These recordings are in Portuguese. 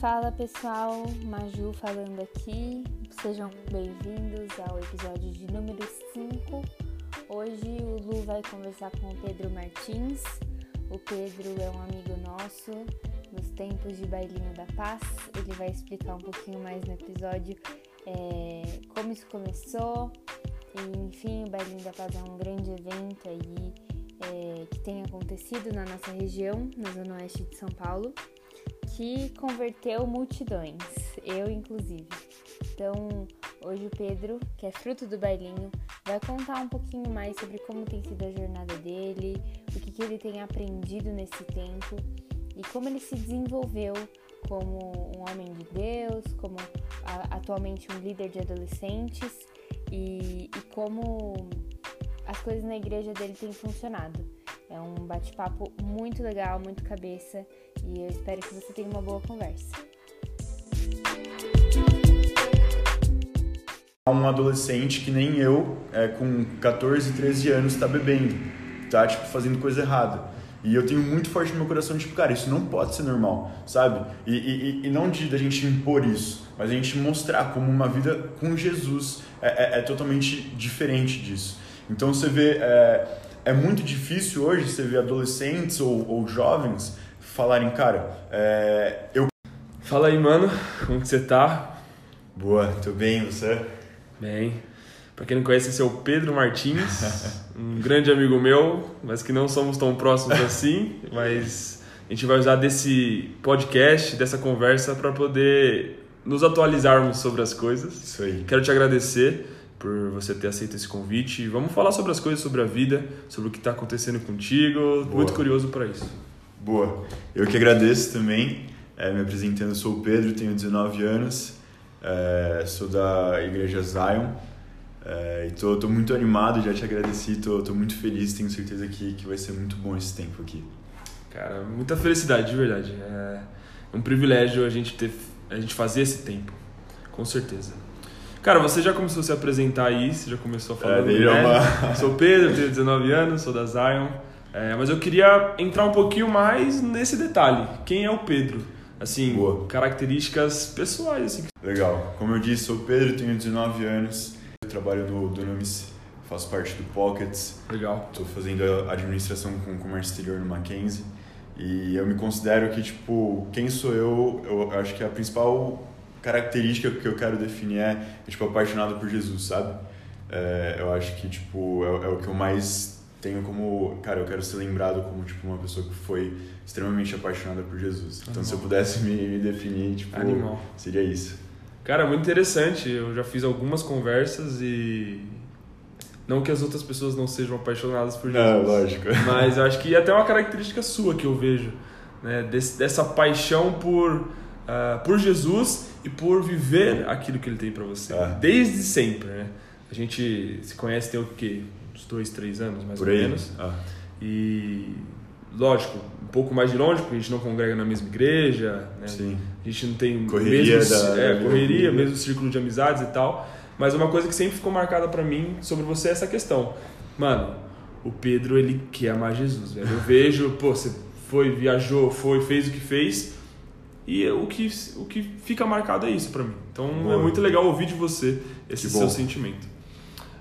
Fala pessoal, Maju falando aqui. Sejam bem-vindos ao episódio de número 5. Hoje o Lu vai conversar com o Pedro Martins. O Pedro é um amigo nosso nos tempos de Bailinho da Paz. Ele vai explicar um pouquinho mais no episódio é, como isso começou. E, enfim, o Bailinho da Paz é um grande evento aí é, que tem acontecido na nossa região, na zona oeste de São Paulo que converteu multidões, eu inclusive. Então, hoje o Pedro, que é fruto do bailinho, vai contar um pouquinho mais sobre como tem sido a jornada dele, o que, que ele tem aprendido nesse tempo e como ele se desenvolveu como um homem de Deus, como a, atualmente um líder de adolescentes e, e como as coisas na igreja dele têm funcionado. É um bate-papo muito legal, muito cabeça e eu espero que você tenha uma boa conversa. Um adolescente que nem eu, é, com 14, 13 anos, está bebendo, tá tipo fazendo coisa errada. E eu tenho muito forte no meu coração, tipo, cara, isso não pode ser normal, sabe? E, e, e não de da gente impor isso, mas a gente mostrar como uma vida com Jesus é, é, é totalmente diferente disso. Então você vê, é, é muito difícil hoje você ver adolescentes ou, ou jovens falarem, cara, é, eu. Fala aí, mano, como que você tá? Boa, tô bem, você? Bem. Pra quem não conhece, esse é o Pedro Martins, um grande amigo meu, mas que não somos tão próximos assim, mas a gente vai usar desse podcast, dessa conversa, para poder nos atualizarmos sobre as coisas. Isso aí. Quero te agradecer por você ter aceito esse convite. Vamos falar sobre as coisas, sobre a vida, sobre o que está acontecendo contigo. Boa. Muito curioso para isso. Boa. Eu que agradeço também. É, me apresentando, sou o Pedro, tenho 19 anos, é, sou da Igreja Zion. É, e tô, tô muito animado, já te agradeci, tô, tô muito feliz, tenho certeza que, que vai ser muito bom esse tempo aqui. Cara, muita felicidade, de verdade. É um privilégio a gente ter, a gente fazer esse tempo, com certeza. Cara, você já começou a se apresentar aí, você já começou a falar. É, né? uma... Sou Pedro, tenho 19 anos, sou da Zion. É, mas eu queria entrar um pouquinho mais nesse detalhe. Quem é o Pedro? Assim, Boa. características pessoais. Assim. Legal. Como eu disse, sou Pedro, tenho 19 anos, eu trabalho no Dunamis, faço parte do Pockets. Legal. Estou fazendo administração com comércio exterior no Mackenzie. E eu me considero que, tipo, quem sou eu, eu acho que a principal característica que eu quero definir é, é tipo, apaixonado por Jesus, sabe? É, eu acho que, tipo, é, é, o que eu mais tenho como... Cara, eu quero ser lembrado como, tipo, uma pessoa que foi extremamente apaixonada por Jesus. Então, Animal. se eu pudesse me, me definir, tipo, Animal. seria isso. Cara, muito interessante. Eu já fiz algumas conversas e. Não que as outras pessoas não sejam apaixonadas por Jesus. Não, lógico. Mas eu acho que até uma característica sua que eu vejo. Né? Desse, dessa paixão por, uh, por Jesus e por viver aquilo que ele tem para você. É. Desde sempre, né? A gente se conhece tem o quê? Uns dois, três anos, mais Por ou aí. menos. Ah, E, lógico, um pouco mais de longe, porque a gente não congrega na mesma igreja, né? sim. A gente não tem Correria mesmo, da- é, correria, mesmo círculo de amizades e tal. Mas uma coisa que sempre ficou marcada pra mim sobre você é essa questão. Mano, o Pedro, ele quer amar Jesus, velho. Eu vejo, pô, você foi, viajou, foi, fez o que fez. E o que, o que fica marcado é isso pra mim. Então é Boa. muito legal ouvir de você esse seu sentimento.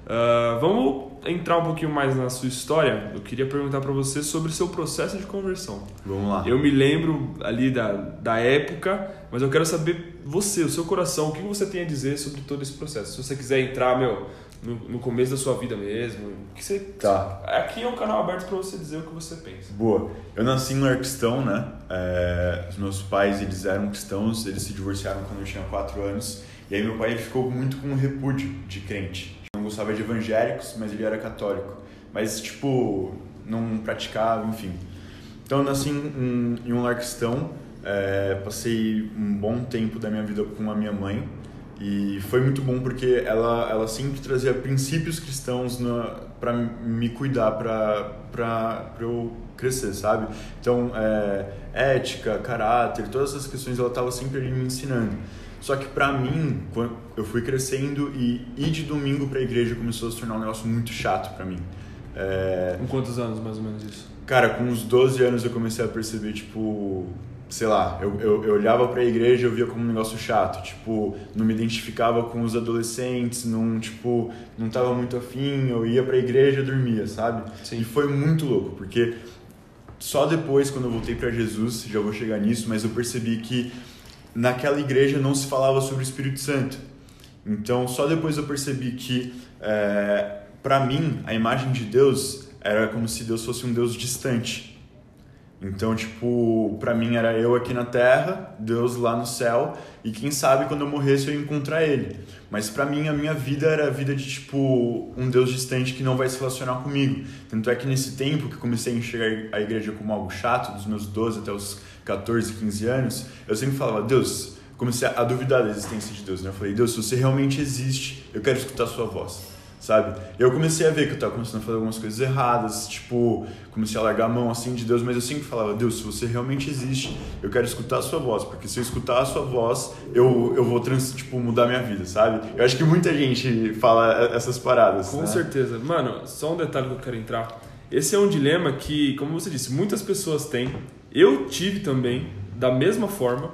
Ah, vamos entrar um pouquinho mais na sua história. Eu queria perguntar pra você sobre o seu processo de conversão. Vamos lá. Eu me lembro ali da, da época, mas eu quero saber você, o seu coração, o que você tem a dizer sobre todo esse processo. Se você quiser entrar, meu, no, no começo da sua vida mesmo, que você. Tá. Aqui é um canal aberto para você dizer o que você pensa. Boa. Eu nasci em lar cristão, né? É, os meus pais, eles eram cristãos, eles se divorciaram quando eu tinha 4 anos. E aí meu pai ele ficou muito com repúdio de crente. Não gostava de evangélicos, mas ele era católico. Mas, tipo, não praticava, enfim. Então eu nasci em, em um lar cristão, é, passei um bom tempo da minha vida com a minha mãe. E foi muito bom porque ela, ela sempre trazia princípios cristãos para me cuidar, para eu crescer, sabe? Então, é, ética, caráter, todas essas questões ela estava sempre ali me ensinando. Só que para mim, quando eu fui crescendo e ir de domingo para a igreja começou a se tornar um negócio muito chato para mim. É, Com quantos anos, mais ou menos, isso? Cara, com uns 12 anos eu comecei a perceber, tipo, sei lá, eu, eu, eu olhava pra igreja eu via como um negócio chato, tipo, não me identificava com os adolescentes, não, tipo, não tava muito afim, eu ia pra igreja e dormia, sabe? Sim. E foi muito louco, porque só depois, quando eu voltei para Jesus, já vou chegar nisso, mas eu percebi que naquela igreja não se falava sobre o Espírito Santo. Então, só depois eu percebi que, é, para mim, a imagem de Deus era como se Deus fosse um Deus distante. Então, tipo, pra mim era eu aqui na terra, Deus lá no céu, e quem sabe quando eu morresse eu ia encontrar ele. Mas pra mim a minha vida era a vida de tipo um Deus distante que não vai se relacionar comigo. Tanto é que nesse tempo que comecei a enxergar a igreja como algo chato, dos meus 12 até os 14, 15 anos, eu sempre falava: "Deus, comecei a duvidar da existência de Deus, né? Eu falei: "Deus, se você realmente existe, eu quero escutar a sua voz." Sabe? Eu comecei a ver que eu estava começando a fazer algumas coisas erradas, tipo, comecei a largar a mão assim de Deus, mas eu sempre falava, Deus, se você realmente existe, eu quero escutar a sua voz, porque se eu escutar a sua voz, eu, eu vou trans, tipo, mudar minha vida, sabe? Eu acho que muita gente fala essas paradas. Com né? certeza. Mano, só um detalhe que eu quero entrar. Esse é um dilema que, como você disse, muitas pessoas têm. Eu tive também, da mesma forma.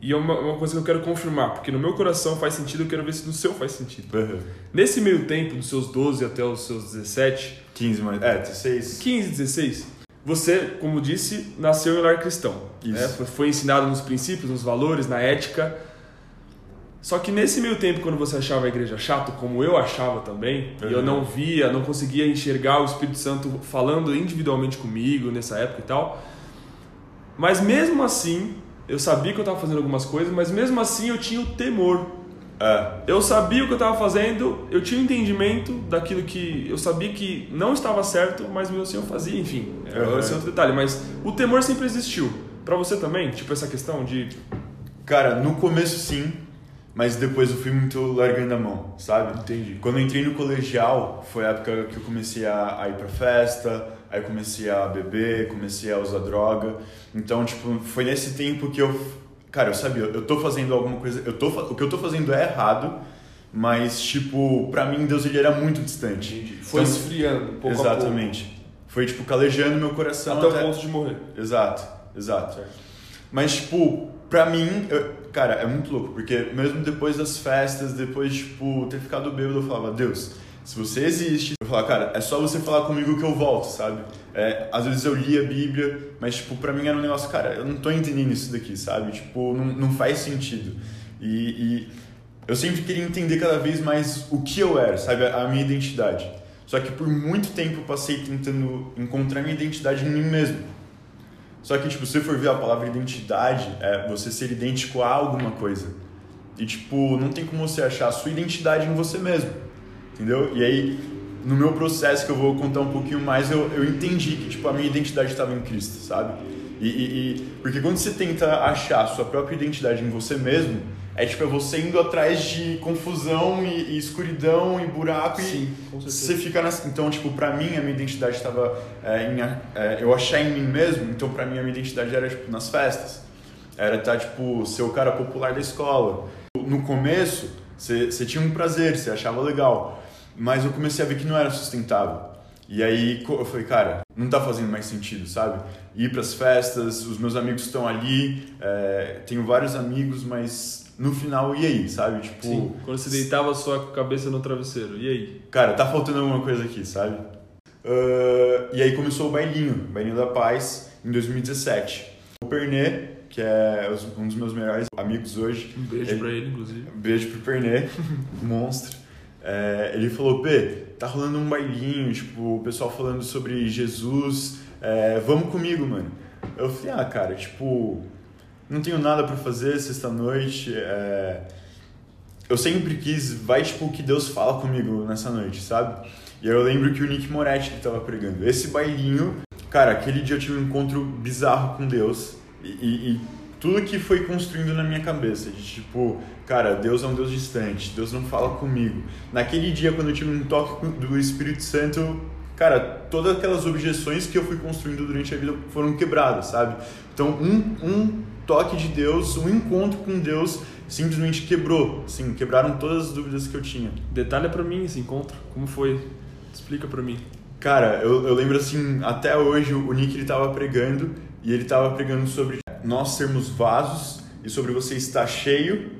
E é uma, uma coisa que eu quero confirmar, porque no meu coração faz sentido, eu quero ver se no seu faz sentido. Uhum. Nesse meio tempo, dos seus 12 até os seus 17, 15, mas. É, 16. 15, 16, você, como disse, nasceu em lar cristão. Isso. né? Foi- ensinado nos princípios, nos valores, na ética. Só que nesse meio tempo, quando você achava a igreja chato, como eu achava também, e eu Uhum. não via, não conseguia enxergar o Espírito Santo falando individualmente comigo nessa época e tal. Mas mesmo assim, eu sabia que eu estava fazendo algumas coisas, mas mesmo assim eu tinha o temor É. eu sabia o que eu estava fazendo, eu tinha um entendimento daquilo que eu sabia que não estava certo, mas mesmo assim eu fazia, enfim. Uhum. Esse é outro detalhe, mas o temor sempre existiu. Pra você também, tipo essa questão de Cara, no começo sim, mas depois eu fui muito largando a mão, sabe? Entendi. Quando eu entrei no colegial, foi a época que eu comecei a, a ir pra festa, aí comecei a beber, comecei a usar droga. Então, tipo, foi nesse tempo que eu. Cara, eu sabia, eu tô fazendo alguma coisa. Eu tô, o que eu tô fazendo é errado, mas, tipo, pra mim Deus ele era muito distante. foi Então, esfriando pouco Exatamente. Foi, tipo, calejando meu coração. pouco, até o ponto de morrer. Exato, exato. Mas, tipo, pra mim, eu- cara, é muito louco, porque mesmo depois das festas, depois, tipo, ter ficado bêbado, eu falava, Deus, se você existe, eu falava, cara, é só você falar comigo que eu volto, sabe? É, às vezes eu lia a Bíblia, mas, tipo, pra mim era um negócio, cara, eu não tô entendendo isso daqui, sabe? Tipo, não, não faz sentido. E, e eu sempre queria entender cada vez mais o que eu era, sabe? A minha identidade. Só que por muito tempo eu passei tentando encontrar minha identidade em mim mesmo. Só que, tipo, se você for ver a palavra identidade, é você ser idêntico a alguma coisa. E, tipo, não tem como você achar a sua identidade em você mesmo. Entendeu? E aí, no meu processo, que eu vou contar um pouquinho mais, eu, eu entendi que, tipo, a minha identidade estava em Cristo, sabe? E, e, e- porque quando você tenta achar a sua própria identidade em você mesmo, é tipo, é você indo atrás de confusão e, e escuridão e buraco Sim, e você fica nessa... Então, tipo, pra mim, a minha identidade estava é, em... é, eu achar em mim mesmo, então pra mim a minha identidade era, tipo, nas festas. Era estar, tipo, ser o cara popular da escola. No começo, você você tinha um prazer, você achava legal. Mas eu comecei a ver que não era sustentável. E aí eu falei, cara, não tá fazendo mais sentido, sabe? Ir pras festas, os meus amigos estão ali, é, tenho vários amigos, mas no final, e aí, sabe? Tipo, Sim, quando você deitava a sua cabeça no travesseiro. E aí? cara, tá faltando alguma coisa aqui, sabe? Ah, e aí começou o bailinho, o bailinho da paz, em 2017. O Pernê, que é um dos meus melhores amigos hoje, Um beijo Ele- pra ele, inclusive. um beijo pro Pernê, monstro. É, ele falou, P, tá rolando um bailinho, tipo, o pessoal falando sobre Jesus, é, vamos comigo, mano. Eu falei, ah, cara, tipo, não tenho nada pra fazer sexta-noite, é... eu sempre quis, vai, tipo, o que Deus fala comigo nessa noite, sabe? E aí eu lembro que o Nick Moretti que tava pregando. Esse bailinho, cara, aquele dia eu tive um encontro bizarro com Deus e, e- e tudo que foi construindo na minha cabeça, de tipo, cara, Deus é um Deus distante, Deus não fala comigo. Naquele dia, quando eu tive um toque do Espírito Santo, cara, todas aquelas objeções que eu fui construindo durante a vida foram quebradas, sabe? Então, um, um toque de Deus, um encontro com Deus, simplesmente quebrou, sim, quebraram todas as dúvidas que eu tinha. Detalha pra mim esse encontro. Como foi? Explica pra mim. Cara, eu, eu lembro assim, até hoje o Nick ele tava pregando e ele tava pregando sobre nós sermos vasos e sobre você estar cheio,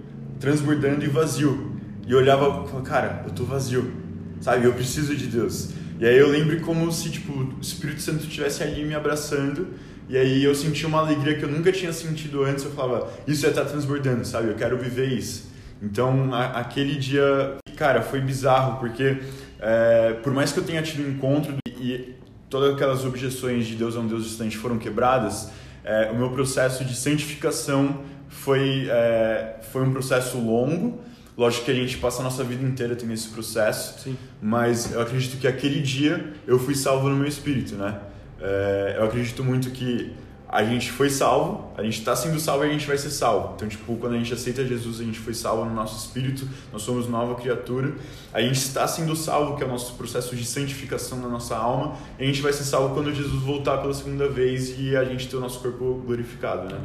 transbordando e vazio. E eu olhava e falava, cara, eu tô vazio, sabe? Eu preciso de Deus. E aí eu lembro como se, tipo, o Espírito Santo estivesse ali me abraçando e aí eu senti uma alegria que eu nunca tinha sentido antes. Eu falava, isso é estar tá transbordando, sabe? Eu quero viver isso. Então, a, aquele dia, cara, foi bizarro, porque é, por mais que eu tenha tido um encontro e todas aquelas objeções de Deus é um Deus distante foram quebradas, é, o meu processo de santificação foi, é, foi um processo longo. Lógico que a gente passa a nossa vida inteira tendo esse processo, Sim. mas eu acredito que aquele dia eu fui salvo no meu espírito, né? É, eu acredito muito que a gente foi salvo, a gente está sendo salvo e a gente vai ser salvo. Então, tipo, quando a gente aceita Jesus, a gente foi salvo no nosso espírito, nós somos nova criatura. A gente está sendo salvo, que é o nosso processo de santificação na nossa alma, e a gente vai ser salvo quando Jesus voltar pela segunda vez e a gente ter o nosso corpo glorificado, né?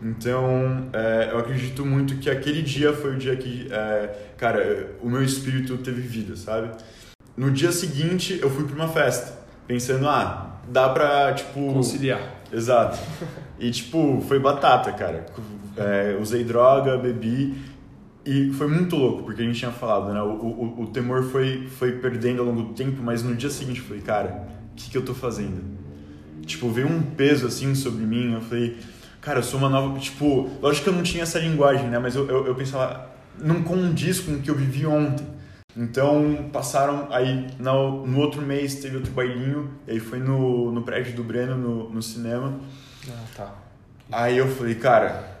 Então, é, eu acredito muito que aquele dia foi o dia que, é, cara, o meu espírito teve vida, sabe? No dia seguinte, eu fui para uma festa, pensando, ah, dá pra, tipo... Conciliar. Exato. E, tipo, foi batata, cara. É, usei droga, bebi. E foi muito louco, porque a gente tinha falado, né? O, o, o temor foi, foi perdendo ao longo do tempo, mas no dia seguinte eu falei, cara, o que, que eu tô fazendo? Tipo, veio um peso assim sobre mim. Eu falei, cara, eu sou uma nova. Tipo, lógico que eu não tinha essa linguagem, né? Mas eu, eu, eu pensava, não condiz com o que eu vivi ontem. Então passaram aí no, no outro mês teve outro bailinho, e aí foi no, no prédio do Breno, no, no cinema. Ah, tá. Aí eu falei, cara,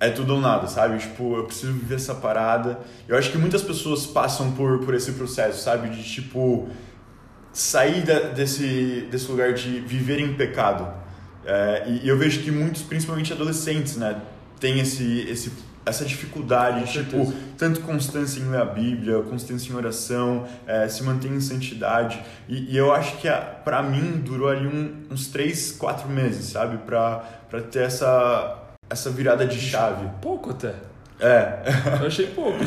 é tudo ou nada, sabe? Tipo, eu preciso viver essa parada. Eu acho que muitas pessoas passam por, por esse processo, sabe? De tipo, sair da, desse, desse lugar de viver em pecado. É, e, e eu vejo que muitos, principalmente adolescentes, né? Tem esse, esse essa dificuldade, tipo, tanto constância em ler a Bíblia, constância em oração, é, se manter em santidade. E, e eu acho que para mim durou ali um, uns três, quatro meses, sabe? Pra, pra ter essa, essa virada de chave. Pouco até. É. Eu achei pouco.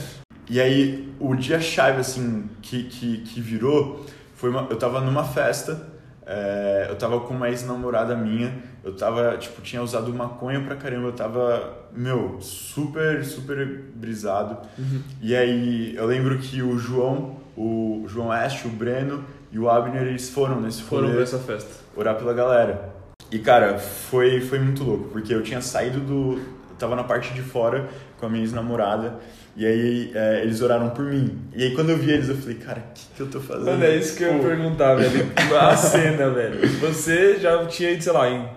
e aí, o dia-chave, assim, que, que, que virou, foi uma, eu tava numa festa, é, eu tava com uma ex-namorada minha, eu tava, tipo, tinha usado maconha pra caramba, eu tava, meu, super, super brisado. Uhum. E aí, eu lembro que o João, o João Oeste, o Breno e o Abner, eles foram nesse Foram rolê pra essa festa. orar pela galera. E, cara, foi, foi muito louco, porque eu tinha saído do... Eu tava na parte de fora com a minha ex-namorada, e aí é, eles oraram por mim. E aí quando eu vi eles, eu falei, cara, o que, que eu tô fazendo? Mano, é isso que eu ia Pô, perguntar, velho. A cena, velho. Você já tinha ido, sei lá, em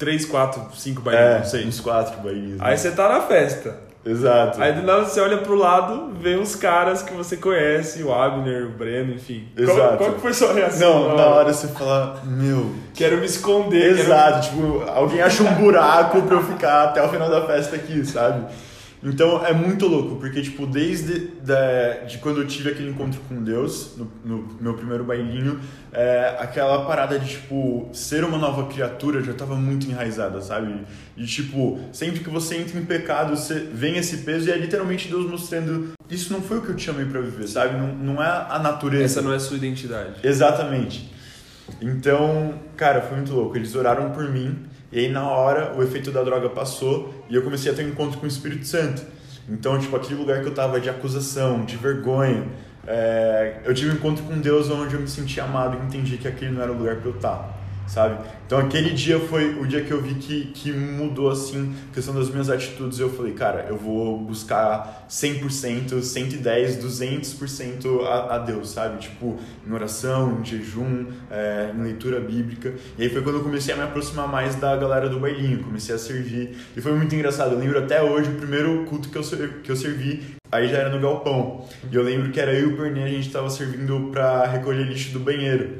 3, 4, 5 É, bailinhos, não sei. uns quatro baías. Aí você tá na festa. Exato. Aí do nada você olha pro lado, vê uns caras que você conhece, o Abner, o Breno, enfim. Qual, Exato. qual que foi sua reação? Não, na hora você fala, meu... Quero me esconder. quero- Exato, tipo, alguém acha um buraco pra eu ficar até o final da festa aqui, sabe? Então é muito louco, porque tipo, desde da, de quando eu tive aquele encontro com Deus, no, no meu primeiro bailinho, é, aquela parada de tipo, ser uma nova criatura já tava muito enraizada, sabe? E tipo, sempre que você entra em pecado, você vem esse peso e é literalmente Deus mostrando, isso não foi o que eu te chamei pra viver, sabe? Não, não é a natureza. Essa não é a sua identidade. Exatamente. Então, cara, foi muito louco. Eles oraram por mim e aí na hora o efeito da droga passou e eu comecei a ter um encontro com o Espírito Santo. Então, tipo, aquele lugar que eu tava de acusação, de vergonha, é, eu tive um encontro com Deus onde eu me senti amado e entendi que aquele não era o lugar pra eu estar, sabe? Então, aquele dia foi o dia que eu vi que, que mudou, assim, a questão das minhas atitudes. Eu falei, cara, eu vou buscar 100%, 110%, 200% a, a Deus, sabe? Tipo, em oração, em jejum, é, em leitura bíblica. E aí foi quando eu comecei a me aproximar mais da galera do bailinho, comecei a servir. E foi muito engraçado. Eu lembro até hoje o primeiro culto que eu, que eu servi, aí já era no galpão. E eu lembro que era eu e o Pernê, a gente tava servindo pra recolher lixo do banheiro.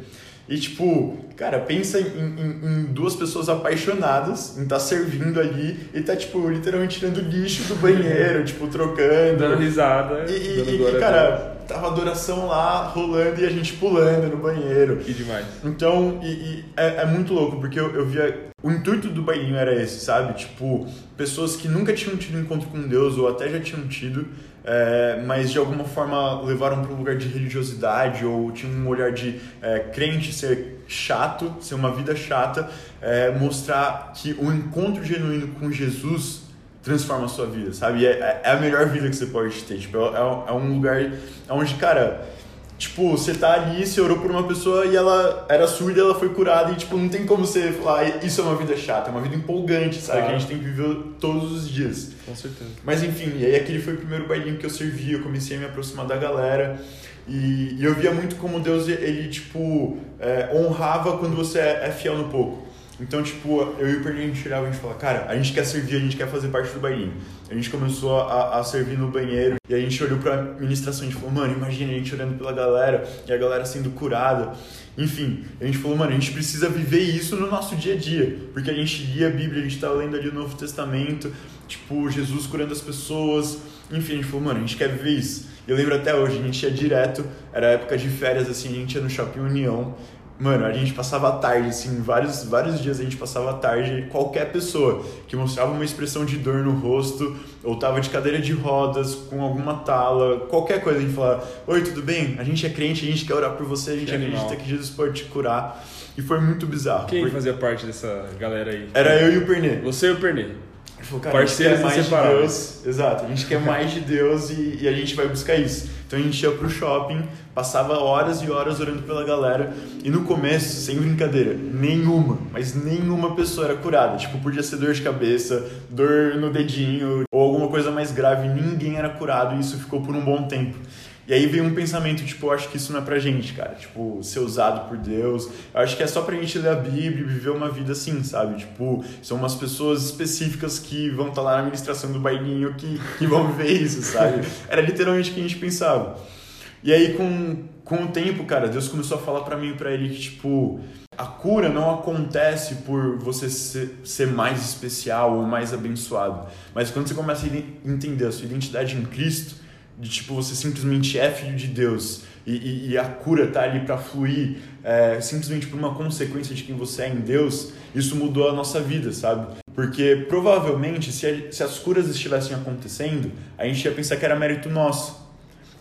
E tipo, cara, pensa em, em- em duas pessoas apaixonadas em estar servindo ali e tá, tipo, literalmente tirando lixo do banheiro, tipo, trocando. Dando risada. E, dando e, cara, tava adoração lá rolando e a gente pulando no banheiro. Que demais. Então, e, e é, é muito louco, porque eu, eu via. O intuito do bailinho era esse, sabe? Tipo, pessoas que nunca tinham tido encontro com Deus ou até já tinham tido, é, mas de alguma forma levaram para um lugar de religiosidade ou tinham um olhar de é, crente ser chato, ser uma vida chata, é, mostrar que o encontro genuíno com Jesus transforma a sua vida, sabe? É, é a melhor vida que você pode ter. Tipo, é, é um lugar onde, cara Tipo, você tá ali, você orou por uma pessoa e ela era surda, ela foi curada e, tipo, não tem como você falar, isso é uma vida chata, é uma vida empolgante, sabe? Claro. Que a gente tem que viver todos os dias. Com certeza. Mas enfim, e aí aquele foi o primeiro bailinho que eu servi, eu comecei a me aproximar da galera e, e eu via muito como Deus, ele, tipo, é, honrava quando você é, é fiel no pouco. Então, tipo, eu e o a gente chegava e a gente falava, cara, a gente quer servir, a gente quer fazer parte do bailinho. A gente começou a, a servir no banheiro e a gente olhou pra ministração e falou, mano, imagina a gente olhando pela galera e a galera sendo curada. Enfim, a gente falou, mano, a gente precisa viver isso no nosso dia a dia. Porque a gente lia a Bíblia, a gente tá lendo ali o Novo Testamento, tipo, Jesus curando as pessoas. Enfim, a gente falou, mano, a gente quer viver isso. Eu lembro até hoje, a gente ia direto, era época de férias, assim, a gente ia no Shopping União Mano, a gente passava a tarde, assim, vários, vários dias a gente passava a tarde, qualquer pessoa que mostrava uma expressão de dor no rosto, ou tava de cadeira de rodas, com alguma tala, qualquer coisa, a gente falava, oi, tudo bem? A gente é crente, a gente quer orar por você, a gente que acredita animal. que Jesus pode te curar. E foi muito bizarro. Quem porque... fazia parte dessa galera aí? Era eu e o Pernê. Você e o Pernê. Falou, cara, Parceiros a gente quer mais de Deus. Exato, a gente quer mais de Deus e, e, a gente vai buscar isso. Então a gente ia pro shopping, passava horas e horas orando pela galera e no começo, sem brincadeira, nenhuma, mas nenhuma pessoa era curada. Tipo, podia ser dor de cabeça, dor no dedinho ou alguma coisa mais grave, ninguém era curado e isso ficou por um bom tempo. E aí veio um pensamento, tipo, eu acho que isso não é pra gente, cara. Tipo, ser usado por Deus. Eu acho que é só pra gente ler a Bíblia e viver uma vida assim, sabe? Tipo, são umas pessoas específicas que vão estar tá lá na administração do bailinho que, que vão viver isso, sabe? Era literalmente o que a gente pensava. E aí, com, com o tempo, cara, Deus começou a falar para mim e pra ele que, tipo, a cura não acontece por você ser, ser mais especial ou mais abençoado. Mas quando você começa a entender a sua identidade em Cristo, de tipo você simplesmente é filho de Deus e, e, e a cura tá ali para fluir é, simplesmente por uma consequência de quem você é em Deus, isso mudou a nossa vida, sabe? Porque provavelmente se, a, se as curas estivessem acontecendo, a gente ia pensar que era mérito nosso.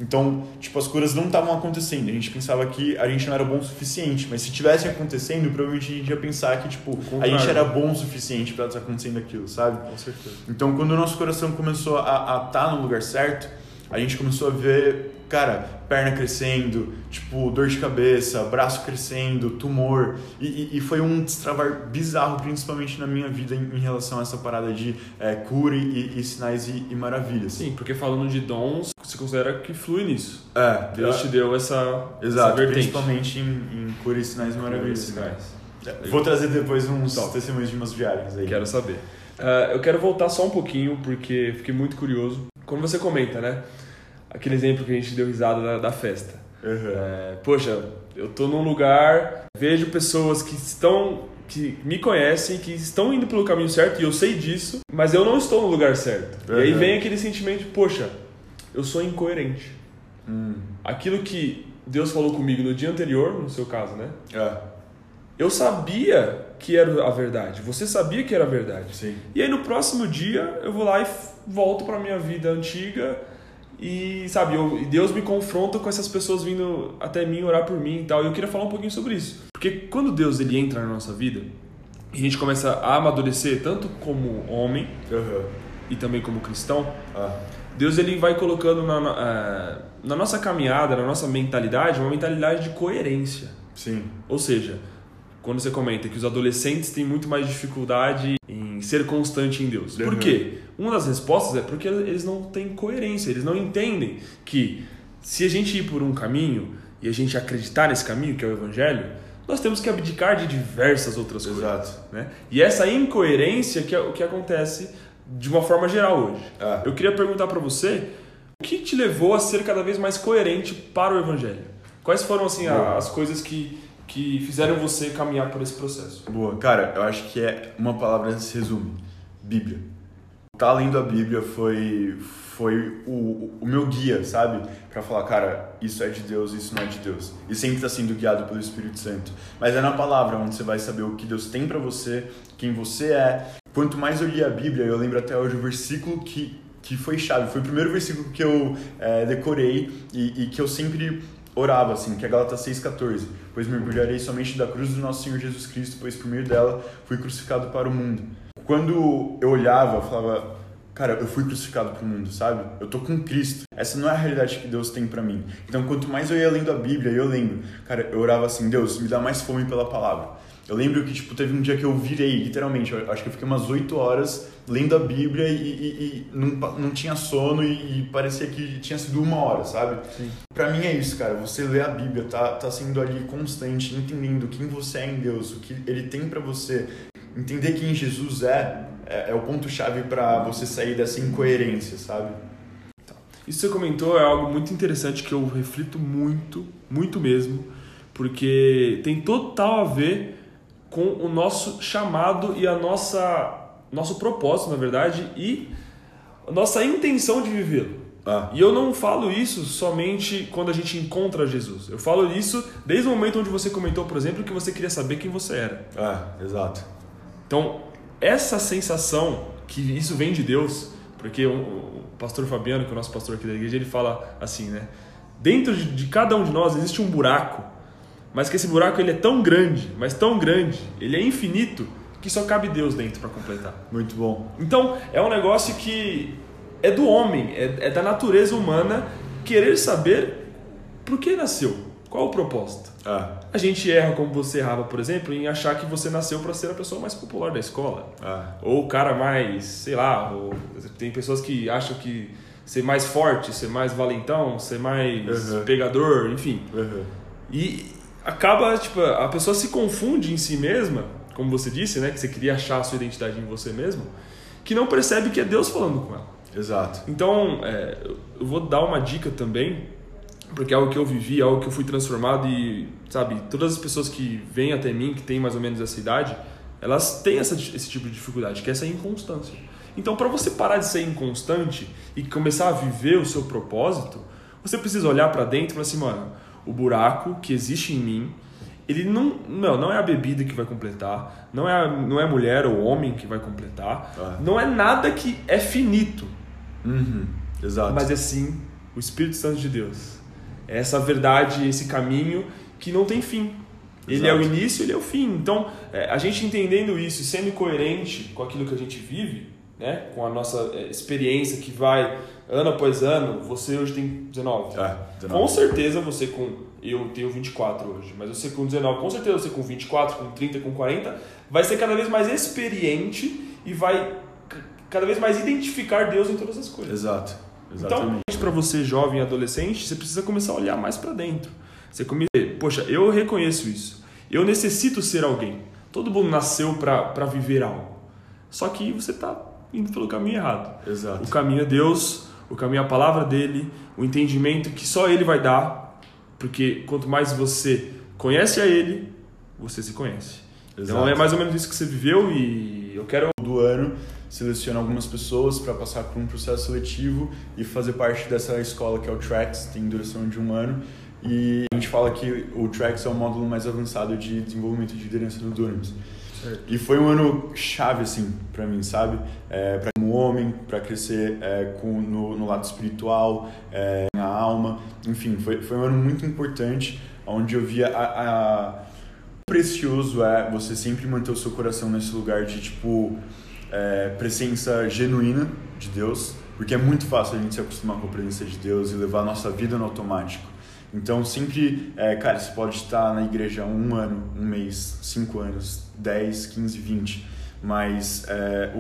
Então, tipo, as curas não estavam acontecendo. A gente pensava que a gente não era bom o suficiente. Mas se tivessem acontecendo, provavelmente a gente ia pensar que, tipo, a gente era bom o suficiente para estar acontecendo aquilo, sabe? Com certeza. Então, quando o nosso coração começou a estar tá no lugar certo, a gente começou a ver, cara, perna crescendo, tipo, dor de cabeça, braço crescendo, tumor. E, e, e foi um destravar bizarro, principalmente na minha vida, em, em relação a essa parada de é, cura e, e sinais e, maravilhas. Sim, porque falando de dons, você considera que flui nisso. É. Deus é, te deu essa, exato, essa principalmente em, em cura e sinais e maravilhas. Sinais. Né? Vou trazer depois uns Top. testemunhos de umas viagens aí. Quero saber. Uh, eu quero voltar só um pouquinho, porque fiquei muito curioso. Quando você comenta, né? Aquele exemplo que a gente deu risada da, da festa. Uhum. É, poxa, eu tô num lugar, vejo pessoas que estão que me conhecem, que estão indo pelo caminho certo e eu sei disso, mas eu não estou no lugar certo. Uhum. E aí vem aquele sentimento, poxa, eu sou incoerente. Hum. Aquilo que Deus falou comigo no dia anterior, no seu caso, né? É. Eu sabia que era a verdade. Você sabia que era a verdade. Sim. E aí no próximo dia eu vou lá e volto para minha vida antiga e, sabe, eu, Deus me confronta com essas pessoas vindo até mim orar por mim e tal. E eu queria falar um pouquinho sobre isso. Porque quando Deus ele entra na nossa vida, e a gente começa a amadurecer, tanto como homem uhum. e também como cristão, ah. Deus ele vai colocando na, na, é, na nossa caminhada, na nossa mentalidade, uma mentalidade de coerência. Sim. Ou seja, quando você comenta que os adolescentes têm muito mais dificuldade em ser constante em Deus. Uhum. Por quê? Uma das respostas é porque eles não têm coerência, eles não entendem que se a gente ir por um caminho e a gente acreditar nesse caminho, que é o Evangelho, nós temos que abdicar de diversas outras Exato. coisas. Né? E essa incoerência que é o que acontece de uma forma geral hoje. Ah. Eu queria perguntar para você o que te levou a ser cada vez mais coerente para o Evangelho? Quais foram assim as coisas que que fizeram você caminhar por esse processo? Boa, cara, eu acho que é uma palavra que se resume: Bíblia. Tá lendo a Bíblia foi foi o, o meu guia, sabe? Para falar, cara, isso é de Deus, isso não é de Deus. E sempre está sendo guiado pelo Espírito Santo. Mas é na palavra onde você vai saber o que Deus tem para você, quem você é. Quanto mais eu li a Bíblia, eu lembro até hoje o versículo que que foi chave. Foi o primeiro versículo que eu é, decorei e, e, que eu sempre orava, assim, que é Gálatas 6,14. Pois me orgulharei somente da cruz do nosso Senhor Jesus Cristo, pois por meio dela fui crucificado para o mundo. Quando eu olhava, eu falava, cara, eu fui crucificado para o mundo, sabe? Eu tô com Cristo. Essa não é a realidade que Deus tem para mim. Então, quanto mais eu ia lendo a Bíblia, eu lembro, cara, eu orava assim, Deus, me dá mais fome pela palavra. Eu lembro que, tipo, teve um dia que eu virei, literalmente, eu acho que eu fiquei umas 8 horas lendo a Bíblia e, e, e não, não tinha sono e, e, parecia que tinha sido uma hora, sabe? Sim. Pra mim é isso, cara. Você lê a Bíblia, tá, tá sendo ali constante, entendendo quem você é em Deus, o que Ele tem para você. Entender quem Jesus é, é, é o ponto-chave para você sair dessa incoerência, sabe? Tá. Isso que você comentou é algo muito interessante que eu reflito muito, muito mesmo, porque tem total a ver com o nosso chamado e a nossa nosso propósito, na verdade, e a nossa intenção de vivê-lo. Ah. E eu não falo isso somente quando a gente encontra Jesus. Eu falo isso desde o momento onde você comentou, por exemplo, que você queria saber quem você era. Ah, exato. Então, essa sensação que isso vem de Deus, porque o pastor Fabiano, que é o nosso pastor aqui da igreja, ele fala assim, né? Dentro de cada um de nós existe um buraco mas que esse buraco ele é tão grande, mas tão grande, ele é infinito, que só cabe Deus dentro para completar. Muito bom. Então, é um negócio que é do homem, é, é da natureza humana querer saber por que nasceu, qual o propósito. Ah. A gente erra como você errava, por exemplo, em achar que você nasceu para ser a pessoa mais popular da escola. Ah. Ou o cara mais, sei lá, ou, tem pessoas que acham que ser mais forte, ser mais valentão, ser mais uhum. pegador, enfim. Uhum. E acaba, tipo, a pessoa se confunde em si mesma, como você disse, né, que você queria achar a sua identidade em você mesmo, que não percebe que é Deus falando com ela. Exato. Então, é, eu vou dar uma dica também, porque é algo que eu vivi, é algo que eu fui transformado e, sabe, todas as pessoas que vêm até mim, que têm mais ou menos essa idade, elas têm essa, esse tipo de dificuldade, que é essa inconstância. Então, para você parar de ser inconstante e começar a viver o seu propósito, você precisa olhar para dentro e falar assim, mano, o buraco que existe em mim. Ele não, não, não é a bebida que vai completar, não é, a, não é mulher ou homem que vai completar, ah. não é nada que é finito. Uhum. Exato. Mas é sim o Espírito Santo de Deus. É essa verdade, esse caminho que não tem fim. Ele Exato. é o início, ele é o fim. Então, é, a gente entendendo isso, sendo coerente com aquilo que a gente vive, né, com a nossa é, experiência que vai ano após ano, você hoje tem 19. É, 19. Com certeza você com. Eu tenho 24 hoje, mas você com 19, com certeza você com 24, com 30, com 40, vai ser cada vez mais experiente e vai cada vez mais identificar Deus em todas as coisas. Exato. Então, Exatamente. Então, para você jovem e adolescente, você precisa começar a olhar mais para dentro. Você começa, poxa, eu reconheço isso. Eu necessito ser alguém. Todo mundo nasceu para viver algo. Só que você está indo pelo caminho errado. Exato. O caminho é Deus, o caminho é a palavra dele, o entendimento que só ele vai dar, porque quanto mais você conhece a ele, você se conhece. Exato. Então é mais ou menos isso que você viveu e eu quero do ano seleciona algumas pessoas para passar por um processo seletivo e fazer parte dessa escola que é o Tracks, tem duração de um ano. E a gente fala que o Tracks é o módulo mais avançado de desenvolvimento de liderança do E foi um ano chave, assim, para mim, sabe? É, para como homem, para crescer é, com, no, no, lado espiritual, é, na alma. Enfim, foi, foi um ano muito importante, onde eu via a, a precioso é você sempre manter o seu coração nesse lugar de, tipo, é, presença genuína de Deus, porque é muito fácil a gente se acostumar com a presença de Deus e levar a nossa vida no automático. Então, sempre, é, cara, você pode estar na igreja um ano, um mês, cinco anos, 10, 15, 20, mas é,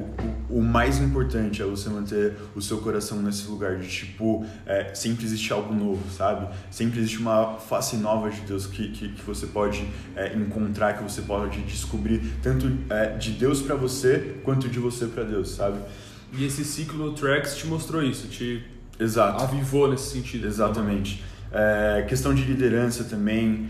o, o, mais importante é você manter o seu coração nesse lugar de tipo, é, sempre existe algo novo, sabe? Sempre existe uma face nova de Deus que, que, que você pode é, encontrar, que você pode descobrir, tanto é, de Deus para você quanto de você para Deus, sabe? E esse ciclo Tracks te mostrou isso, te Exato. avivou nesse sentido. Exatamente. É, questão de liderança também.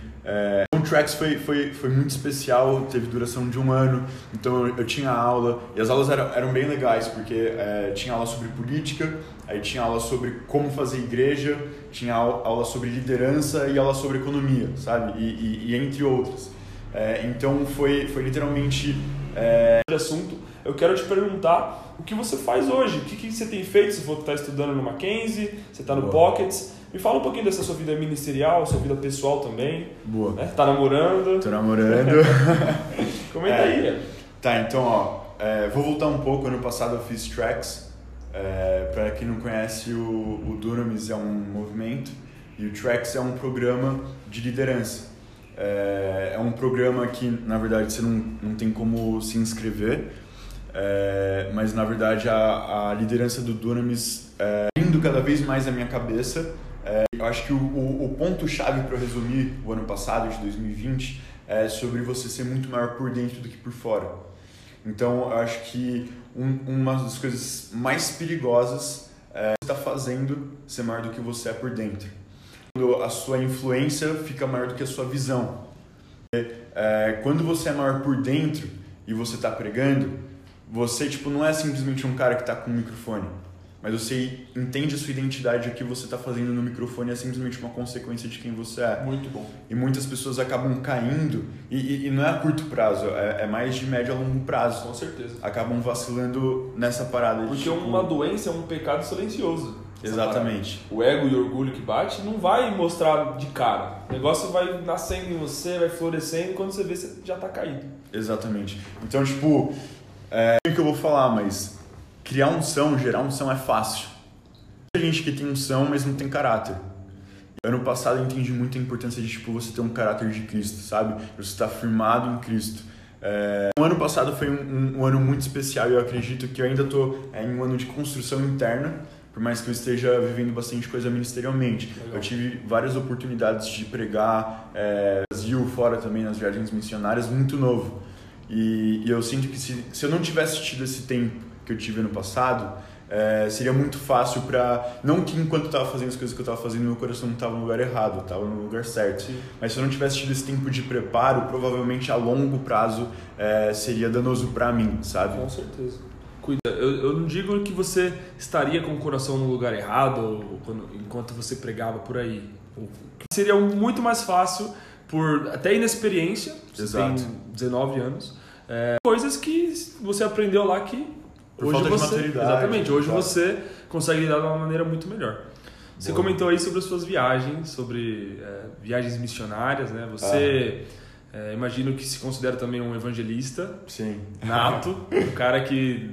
O Tracks foi, foi, foi muito especial, teve duração de um ano, então eu, eu tinha aula, e as aulas eram, eram bem legais, porque é, tinha aula sobre política, aí tinha aula sobre como fazer igreja, tinha aula sobre liderança e aula sobre economia, sabe? E, e, e entre outras. É, então foi, foi literalmente é, assunto, eu quero te perguntar o que você faz hoje, o que, que você tem feito, se você está estudando no Mackenzie, você está no Boa. Pockets, me fala um pouquinho dessa sua vida ministerial, sua vida pessoal também, Boa. né? Tá namorando, Tô namorando. comenta É. aí, tá, então, ó, é, vou voltar um pouco. Ano passado eu fiz tracks. É, para quem não conhece, o, o Dunamis é um movimento e o Tracks é um programa de liderança. É, é um programa que, na verdade, você não, não tem como se inscrever, é, mas, na verdade, a, a liderança do Dunamis é indo cada vez mais na minha cabeça. É, eu acho que o, o, o ponto-chave para resumir o ano passado, de 2020, é sobre você ser muito maior por dentro do que por fora. Então, eu acho que um, uma das coisas mais perigosas é você está fazendo ser maior do que você é por dentro. Quando a sua influência fica maior do que a sua visão. É, quando você é maior por dentro e você está pregando, você tipo não é simplesmente um cara que está com um microfone, mas você entende a sua identidade o que você está fazendo no microfone é simplesmente uma consequência de quem você é. Muito bom. E muitas pessoas acabam caindo, e, e, e não é a curto prazo, é, é mais de médio a longo prazo. Com certeza. Acabam vacilando nessa parada. de, Porque tipo, uma doença é um pecado silencioso. Exatamente. O ego e o orgulho que bate não vai mostrar de cara. O negócio vai nascendo em você, vai florescendo, e quando você vê, você já tá caído. Exatamente. Então, tipo, é o que eu vou falar, mas criar um som, gerar um som é fácil. Tem gente que tem um som, mas não tem caráter. Ano passado eu entendi muito a importância de tipo, você ter um caráter de Cristo, sabe? Você estar firmado em Cristo. É, o ano passado foi um, um- um ano muito especial e eu acredito que eu ainda estou em um ano de construção interna, por mais que eu esteja vivendo bastante coisa ministerialmente. Legal. Eu tive várias oportunidades de pregar é, Brasil, fora também nas viagens missionárias, muito novo. E, e eu sinto que se, se eu não tivesse tido esse tempo que eu tive ano passado, é, seria muito fácil para não que enquanto eu estava fazendo as coisas que eu estava fazendo meu coração não estava no lugar errado, estava no lugar certo. Sim. Mas se eu não tivesse tido esse tempo de preparo, provavelmente a longo prazo é, seria danoso para mim, sabe? Com certeza. Cuida. Eu, eu não digo que você estaria com o coração no lugar errado ou quando- enquanto você pregava por aí. Seria muito mais fácil por até inexperiência. Você Exato. tem 19 anos. é, coisas que você aprendeu lá que Por hoje falta de você maturidade, exatamente hoje exato. você consegue lidar de uma maneira muito melhor. Você Boa. comentou aí sobre as suas viagens, sobre é, viagens missionárias, né? Você é, imagino que se considera também um evangelista Sim. nato, um cara que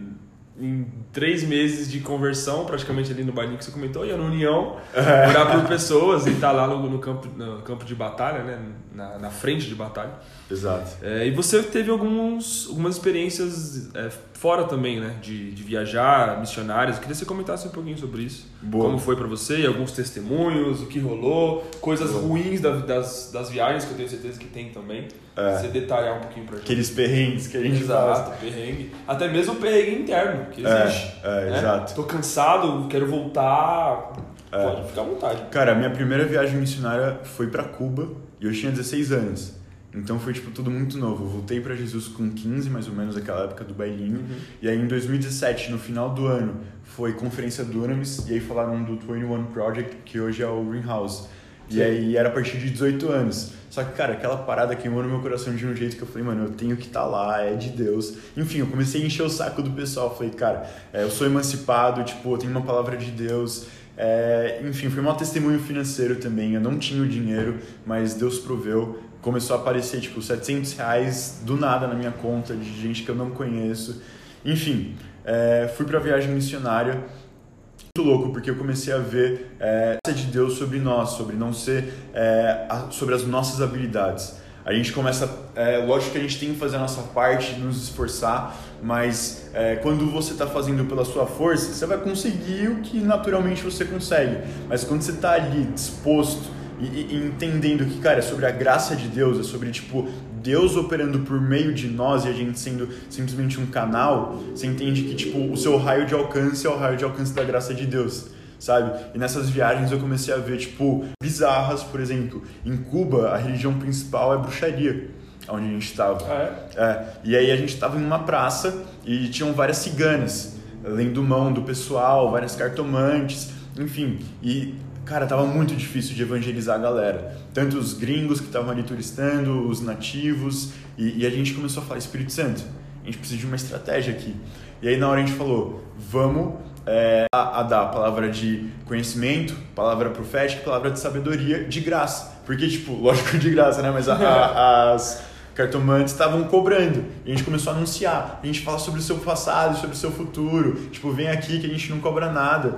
em três meses de conversão, praticamente ali no bailinho que você comentou, ia no União, orar por pessoas e estar lá no, no campo, no campo de batalha, né? na, na frente de batalha. Exato. É, e você teve alguns, algumas experiências é, fora também, né? De, de viajar, missionários. Eu queria que você comentasse um pouquinho sobre isso. Boa. Como foi pra você, alguns testemunhos, o que rolou, coisas Boa. ruins da- das, das viagens, que eu tenho certeza que tem também. É. Você detalhar um pouquinho pra gente. Aqueles perrengues que a gente Exato, faz. perrengue. Até mesmo o perrengue interno, que É, existe. é, né? exato. Tô cansado, quero voltar. É. Pode ficar à vontade. Cara, a minha primeira viagem missionária foi pra Cuba e eu tinha 16 anos. Então foi tipo tudo muito novo. Eu voltei pra Jesus com 15, mais ou menos, aquela época do bailinho. E aí em 2017, no final do ano, foi conferência do Dunamis e aí falaram do 21 Project, que hoje é o Greenhouse. E aí era a partir de 18 anos. Só que, cara, aquela parada queimou no meu coração de um jeito que eu falei, mano, eu tenho que estar lá, é de Deus. Enfim, eu comecei a encher o saco do pessoal. Falei, cara, é, eu sou emancipado, tipo, eu tenho uma palavra de Deus. É, enfim, foi um testemunho financeiro também. Eu não tinha o dinheiro, mas Deus proveu. Começou a aparecer, tipo, 700 reais do nada na minha conta, de gente que eu não conheço. Enfim, é, fui pra viagem missionária muito louco porque eu comecei a ver é, a graça de Deus sobre nós, sobre não ser é, a- sobre as nossas habilidades. A gente começa, é, lógico que a gente tem que fazer a nossa parte, nos esforçar, mas é, quando você está fazendo pela sua força, você vai conseguir o que naturalmente você consegue. Mas quando você está ali disposto e- e entendendo que, cara, é sobre a graça de Deus, é sobre, tipo, Deus operando por meio de nós e a gente sendo simplesmente um canal, você entende que, tipo, o seu raio de alcance é o raio de alcance da graça de Deus, sabe? E nessas viagens eu comecei a ver, tipo, bizarras, por exemplo. Em Cuba, a religião principal é bruxaria, onde a gente estava. Ah, é? É, e aí a gente tava em uma praça e tinham várias ciganas, lendo mão do pessoal, várias cartomantes, enfim. E, cara, tava muito difícil de evangelizar a galera. Tanto os gringos que estavam ali turistando, os nativos. E, e a gente começou a falar, Espírito Santo, a gente precisa de uma estratégia aqui. E aí na hora a gente falou, vamos é, a, a, dar palavra de conhecimento, palavra profética, palavra de sabedoria de graça. Porque, tipo, lógico de graça, né? Mas a, a, as cartomantes estavam cobrando. E a gente começou a anunciar. A gente fala sobre o seu passado, sobre o seu futuro. Tipo, vem aqui que a gente não cobra nada.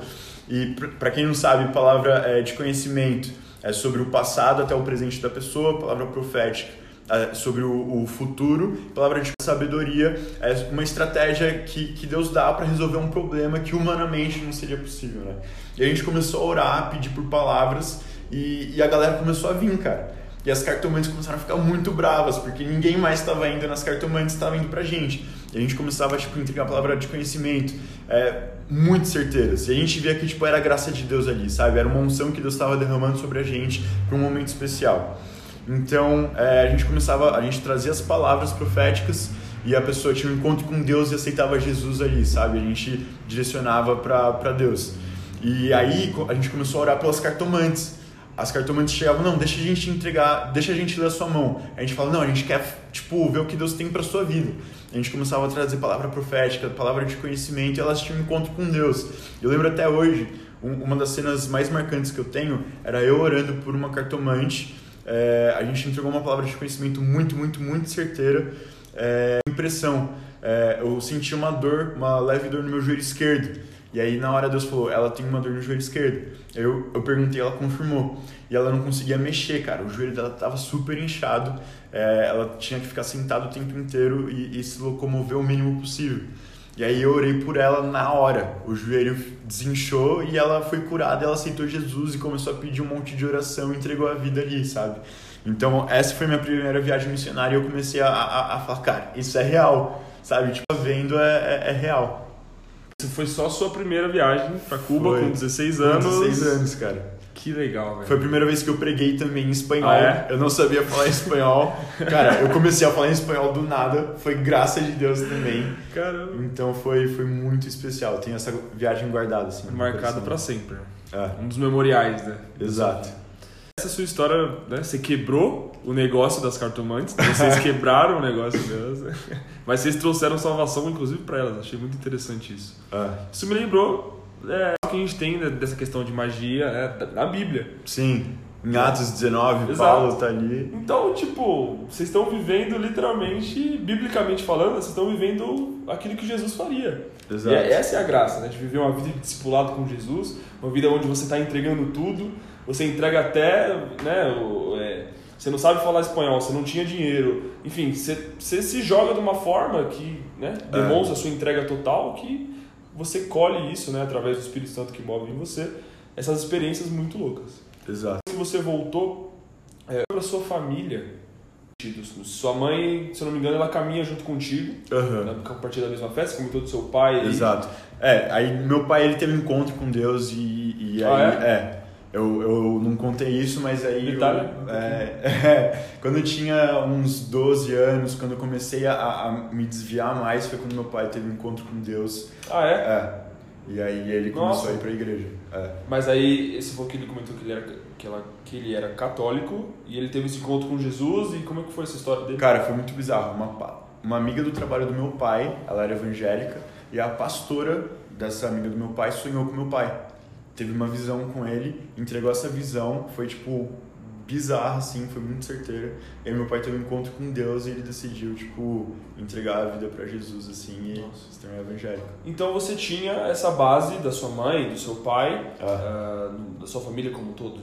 E para quem não sabe, palavra é, de conhecimento é sobre o passado até o presente da pessoa, palavra profética é sobre o, o, futuro, palavra de sabedoria é uma estratégia que, que Deus dá para resolver um problema que humanamente não seria possível, né? E a gente começou a orar, pedir por palavras e, e a galera começou a vir, cara. E as cartomantes começaram a ficar muito bravas, porque ninguém mais estava indo nas cartomantes, estava indo pra gente. E a gente começava tipo, a entregar a palavra de conhecimento, é, muito certeiras. E a gente via que tipo, era a graça de Deus ali, sabe? Era uma unção que Deus estava derramando sobre a gente para um momento especial. Então é, a gente começava, a gente trazia as palavras proféticas e a pessoa tinha um encontro com Deus e aceitava Jesus ali, sabe? A gente direcionava para Deus. E aí a gente começou a orar pelas cartomantes as cartomantes chegavam, não, deixa a gente entregar, deixa a gente ler a sua mão. A gente fala, não, a gente quer, tipo, ver o que Deus tem para sua vida. A gente começava a trazer palavra profética, palavra de conhecimento, e elas tinham um encontro com Deus. Eu lembro até hoje, uma das cenas mais marcantes que eu tenho era eu orando por uma cartomante. É, a gente entregou uma palavra de conhecimento muito, muito, muito certeira. É, impressão. É, eu senti uma dor, uma leve dor no meu joelho esquerdo. E aí na hora Deus falou, ela tem uma dor no joelho esquerdo. Eu, eu perguntei, ela confirmou. E ela não conseguia mexer, cara. O joelho dela tava super inchado. É, ela tinha que ficar sentada o tempo inteiro e, e se locomover o mínimo possível. E aí eu orei por ela na hora. O joelho desinchou e ela foi curada. Ela aceitou Jesus e começou a pedir um monte de oração entregou a vida ali, sabe? Então essa foi minha primeira viagem missionária e eu comecei a, a, a falar, cara, isso é real, sabe? Tipo, vendo é, é, é real. Foi só a sua primeira viagem para Cuba foi. com 16 anos. Com 16 anos, cara. Que legal, velho. Foi a primeira vez que eu preguei também em espanhol. Ah, é? Eu não sabia falar espanhol. Cara, eu comecei a falar em espanhol do nada. Foi graça de Deus também. Caramba. Então foi, foi muito especial. Tenho essa viagem guardada, assim. Marcada para sempre. É. Um dos memoriais, né? Exato. Essa sua história, né? Você quebrou o negócio das cartomantes, né? vocês quebraram o negócio delas, mas vocês trouxeram salvação, inclusive, para elas. Achei muito interessante isso. Ah. Isso me lembrou é, o que a gente tem né, dessa questão de magia né, na Bíblia. Sim. Em Atos 19, Exato. Paulo tá ali. Então, tipo, vocês estão vivendo literalmente, biblicamente falando, vocês estão vivendo aquilo que Jesus faria. Exato. E essa é a graça, né? De viver uma vida de discipulado com Jesus, uma vida onde você está entregando tudo, você entrega até, né, o, é, você não sabe falar espanhol, você não tinha dinheiro, enfim, você, você se joga de uma forma que né, demonstra a sua entrega total, que você colhe isso, né, através do Espírito Santo que move em você, essas experiências muito loucas. Exato. Se você voltou é, para sua família, sua mãe, se eu não me engano, ela caminha junto contigo, uhum. né, a partir da mesma festa, como todo seu pai. Exato. É, aí meu pai ele teve um encontro com Deus e, e ah, aí, é? é eu, eu não contei isso, mas aí. Eu, é, é, quando eu tinha uns 12 anos, quando eu comecei a, a, me desviar mais, foi quando meu pai teve um encontro com Deus. Ah, é? É. E aí ele começou Nossa. a ir pra igreja. É. Mas aí, esse foi que ele comentou que ele, era, que, ela, que ele era católico e ele teve esse encontro com Jesus. E como é que foi essa história dele? Cara, foi muito bizarro. Uma, uma amiga do trabalho do meu pai, ela era evangélica, e a pastora dessa amiga do meu pai sonhou com meu pai teve uma visão com ele, entregou essa visão, foi tipo bizarra assim, foi muito certeira. E aí meu pai teve um encontro com Deus e ele decidiu tipo entregar a vida para Jesus assim e Nossa. se tornar evangélico. Então você tinha essa base da sua mãe, do seu pai, ah. uh, da sua família como um todo.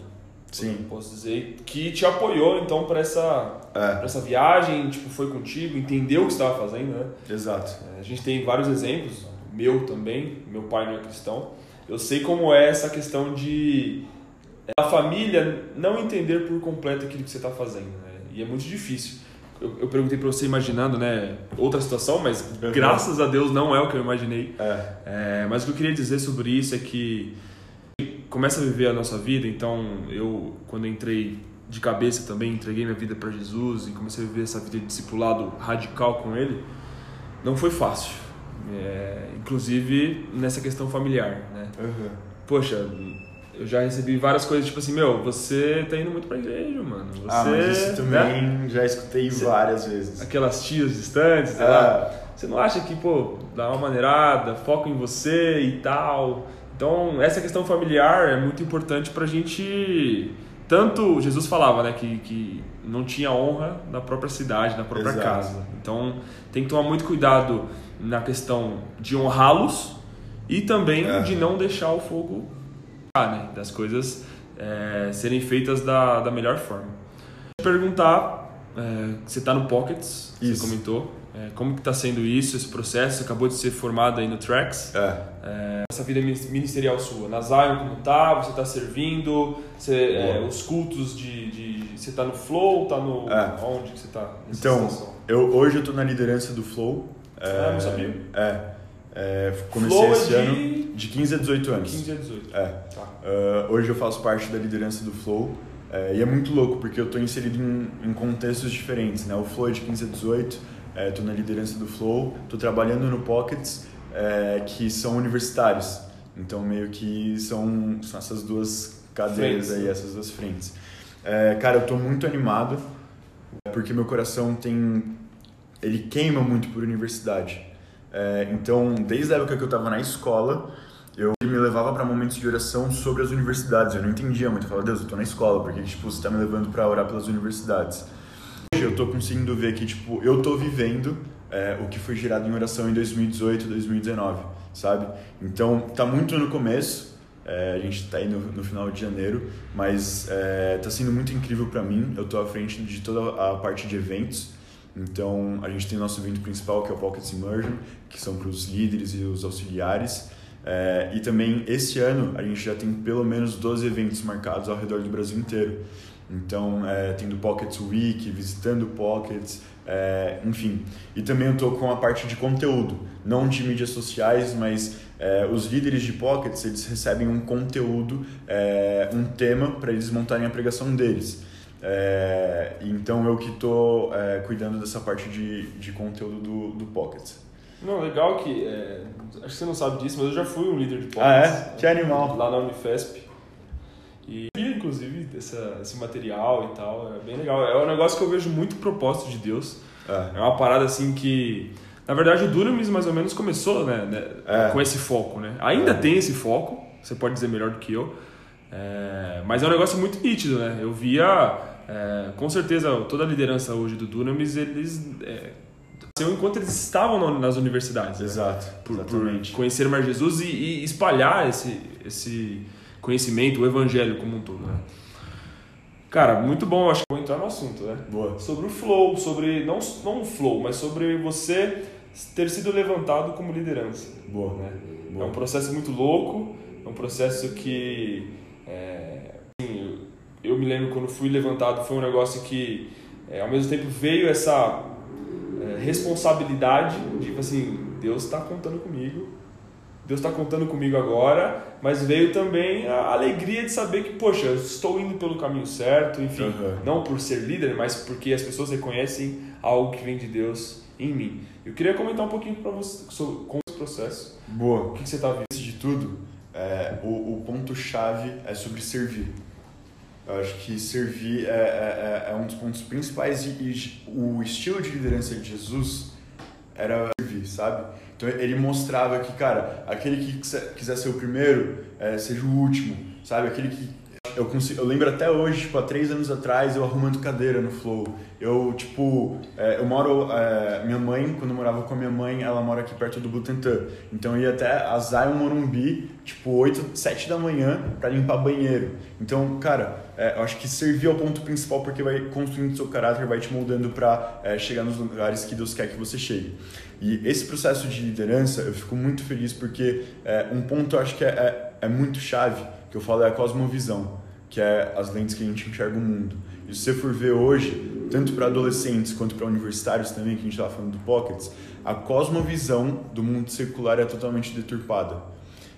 Sim. Posso dizer que te apoiou então para essa é. essa viagem, tipo foi contigo, entendeu o que estava fazendo, né? Exato. É, a gente tem vários exemplos, meu também, meu pai não é cristão eu sei como é essa questão de a família não entender por completo aquilo que você está fazendo, né? E é muito difícil. Eu, eu perguntei para você imaginando, né, outra situação, mas uhum. graças a Deus não é o que eu imaginei. É. É, mas o que eu queria dizer sobre isso é que começa a viver a nossa vida. Então, eu quando entrei de cabeça também entreguei minha vida para Jesus e comecei a viver essa vida de discipulado radical com Ele. Não foi fácil é, inclusive nessa questão familiar, né? Uhum. Poxa, eu já recebi várias coisas tipo assim, meu, você tá indo muito pra igreja, mano. Você, ah, mas isso também né? já escutei você, várias vezes. Aquelas tias distantes, sei lá. você não acha que, pô, dá uma maneirada, foca em você e tal. Então, essa questão familiar é muito importante pra gente. Tanto Jesus falava, né, que, que não tinha honra na própria cidade, na própria Exato. casa. Então, tem que tomar muito cuidado na questão de honrá-los e também É. de não deixar o fogo ah, né, das coisas é, serem feitas da, da melhor forma. Perguntar, é, você está no Pockets, Isso. você comentou, é, como que está sendo isso, esse processo? Acabou de ser formado aí no Tracks. É, Essa vida ministerial sua, na Zion como tá, você está servindo, você, é, os cultos de, de você está no Flow, tá no É. onde que você está? Então, eu, hoje eu tô na liderança do Flow. Ah, não sabia. É, é, comecei Flow é esse de ano de 15 a 18 anos. 15 a 18. É. Tá. Uh, hoje eu faço parte da liderança do Flow é, e é muito louco porque eu estou inserido em, em contextos diferentes, né? O Flow é de 15 a 18, estou na liderança do Flow, estou trabalhando no Pockets, é, que são universitários. Então meio que são, são essas duas cadeiras Frentes, aí, essas duas frentes. É, cara, eu estou muito animado porque meu coração tem ele queima muito por universidade. É, então, desde a época que eu estava na escola, eu me levava para momentos de oração sobre as universidades. Eu não entendia muito. Eu falava, Deus, eu tô na escola, porque tipo, você tá me levando para orar pelas universidades. Hoje eu tô conseguindo ver que tipo, eu tô vivendo é, o que foi gerado em oração em 2018, 2019, sabe? Então, tá muito no começo. É, a gente tá aí no, no final de janeiro, mas é, tá sendo muito incrível para mim. Eu tô à frente de toda a parte de eventos. Então, a gente tem o nosso evento principal, que é o Pockets Immersion, que são para os líderes e os auxiliares. É, e também, esse ano, a gente já tem pelo menos 12 eventos marcados ao redor do Brasil inteiro. Então, é, tem do Pockets Week, visitando Pockets, é, enfim. E também eu estou com a parte de conteúdo, não de mídias sociais, mas é, os líderes de Pockets, eles recebem um conteúdo, é, um tema para eles montarem a pregação deles. É, então eu que estou é, cuidando dessa parte de, de conteúdo do, do Pocket. Não, legal que. é, acho que você não sabe disso, mas eu já fui um líder de Pockets. Ah, é? Que animal. Lá na Unifesp. E vi, inclusive, essa, esse material e tal. É bem legal. É um negócio que eu vejo muito propósito de Deus. É, É uma parada assim que. Na verdade, o Dunamis mais ou menos começou né, né, É. com esse foco, né? Ainda É. tem esse foco, você pode dizer melhor do que eu. Mas é um negócio muito nítido, né? Eu via, é, com certeza, toda a liderança hoje do Dunamis, eles. É, enquanto eles estavam na- nas universidades. né? exato. por, por exatamente. conhecer mais Jesus e, e espalhar esse, esse conhecimento, o evangelho como um todo, né? Cara, muito bom, acho que vou entrar no assunto, né? Boa. Sobre o flow, sobre, não, não o flow, mas sobre você ter sido levantado como liderança, Boa. né? Boa. É um processo muito louco, é um processo que, é, assim, eu, me lembro quando fui levantado, foi um negócio que, é, ao mesmo tempo, veio essa é, responsabilidade de, tipo assim, Deus está contando comigo, Deus está contando comigo agora, mas veio também a alegria de saber que, poxa, eu estou indo pelo caminho certo, enfim, Uhum. não por ser líder, mas porque as pessoas reconhecem algo que vem de Deus em mim. Eu queria comentar um pouquinho para você sobre com esse processo. Boa. O que, que você está vendo? De tudo, é, o, o ponto-chave é sobre servir. Eu acho que servir é, é, é- é um dos pontos principais e, e o estilo de liderança de Jesus era servir, sabe? Então ele mostrava que, cara, aquele que quiser ser o primeiro, é, seja o último, sabe? Aquele que eu, consigo, eu lembro até hoje, tipo, há três anos atrás, eu arrumando cadeira no Flow. Eu, tipo, é, eu moro. é, minha mãe, quando eu morava com a minha mãe, ela mora aqui perto do Butantã. Então eu ia até a Zion Morumbi, tipo, 8, 7 da manhã, pra limpar banheiro. Então, cara, é, eu acho que servir é o ponto principal porque vai construindo seu caráter, vai te moldando pra é, chegar nos lugares que Deus quer que você chegue. E esse processo de liderança, eu fico muito feliz porque é, um ponto eu acho que é, é, é muito chave, que eu falo é a cosmovisão, que é as lentes que a gente enxerga o mundo. E se você for ver hoje, tanto para adolescentes quanto para universitários também, que a gente estava falando do Pockets, a cosmovisão do mundo secular é totalmente deturpada.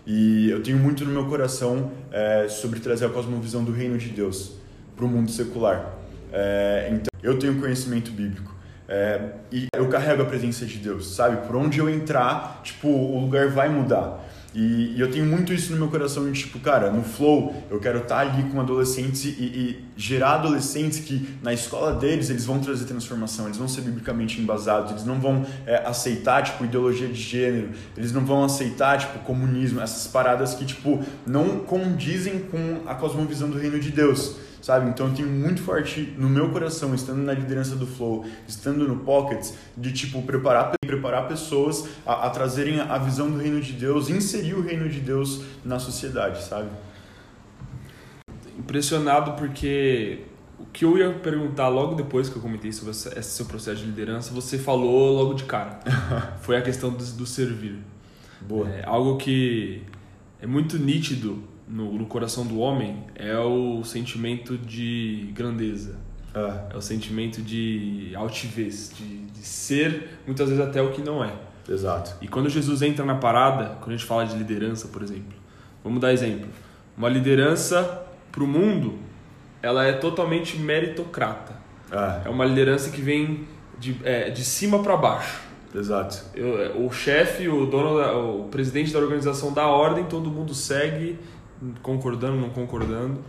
E eu tenho muito no meu coração é, sobre trazer a cosmovisão do reino de Deus para o mundo secular. É, então, eu tenho conhecimento bíblico. É, e eu carrego a presença de Deus, sabe? Por onde eu entrar, tipo, o lugar vai mudar. E, e, eu tenho muito isso no meu coração, de tipo, cara, no flow, eu quero estar ali com adolescentes e, e, gerar adolescentes que na escola deles eles vão trazer transformação, eles vão ser biblicamente embasados, eles não vão é, aceitar, tipo, ideologia de gênero, eles não vão aceitar, tipo, comunismo, essas paradas que, tipo, não condizem com a cosmovisão do reino de Deus sabe? Então eu tenho muito forte no meu coração, estando na liderança do Flow, estando no Pockets, de tipo preparar, preparar pessoas a, a trazerem a visão do reino de Deus, inserir o reino de Deus na sociedade, sabe? Impressionado porque o que eu ia perguntar logo depois que eu comentei sobre esse seu processo de liderança, você falou logo de cara. Foi a questão do, do servir. Boa. É algo que é muito nítido no, no coração do homem é o sentimento de grandeza. Ah. É o sentimento de altivez, de, de ser muitas vezes até o que não é. Exato. E quando Jesus entra na parada, quando a gente fala de liderança, por exemplo, vamos dar exemplo. Uma liderança para o mundo, ela é totalmente meritocrata. Ah. É uma liderança que vem de, é, de cima para baixo. Exato. Eu, o chefe, o dono, da, o presidente da organização dá ordem, todo mundo segue concordando, não concordando.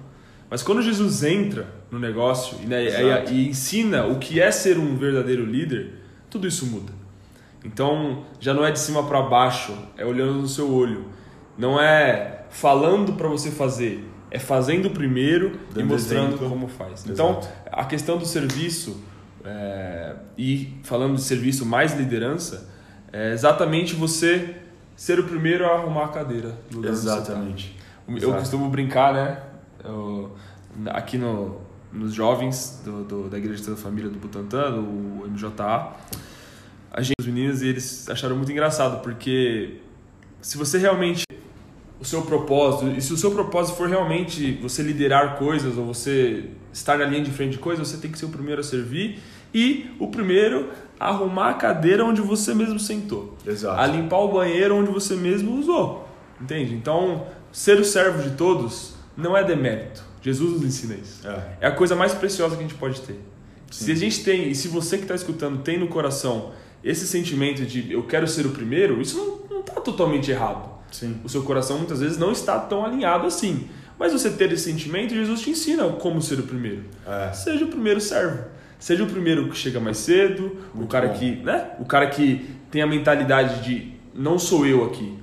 Mas quando Jesus entra no negócio e, né, e, e, ensina o que é ser um verdadeiro líder, tudo isso muda. Então já não é de cima para baixo, é olhando no seu olho. Não é falando para você fazer, é fazendo primeiro Dando e mostrando exemplo. como faz. Então Exato. a questão do serviço é, e falando de serviço mais liderança é exatamente você ser o primeiro a arrumar a cadeira. Exatamente. Eu costumo brincar, né? Eu, aqui no, nos jovens do, do, da Igreja da Família do Butantã, do MJA, a gente, os meninos, eles acharam muito engraçado, porque se você realmente o seu propósito, e se o seu propósito for realmente você liderar coisas ou você estar na linha de frente de coisas, você tem que ser o primeiro a servir e o primeiro a arrumar a cadeira onde você mesmo sentou. Exato. A limpar o banheiro onde você mesmo usou. Entende? Então, ser o servo de todos não é demérito. Jesus nos ensina isso. É, é a coisa mais preciosa que a gente pode ter. Sim. Se a gente tem, e se você que está escutando tem no coração esse sentimento de eu quero ser o primeiro, isso não está totalmente errado. Sim. O seu coração muitas vezes não está tão alinhado assim. Mas você ter esse sentimento, Jesus te ensina como ser o primeiro. É. Seja o primeiro servo. Seja o primeiro que chega mais cedo, Muito o cara bom. que, né? O cara que tem a mentalidade de não sou eu aqui,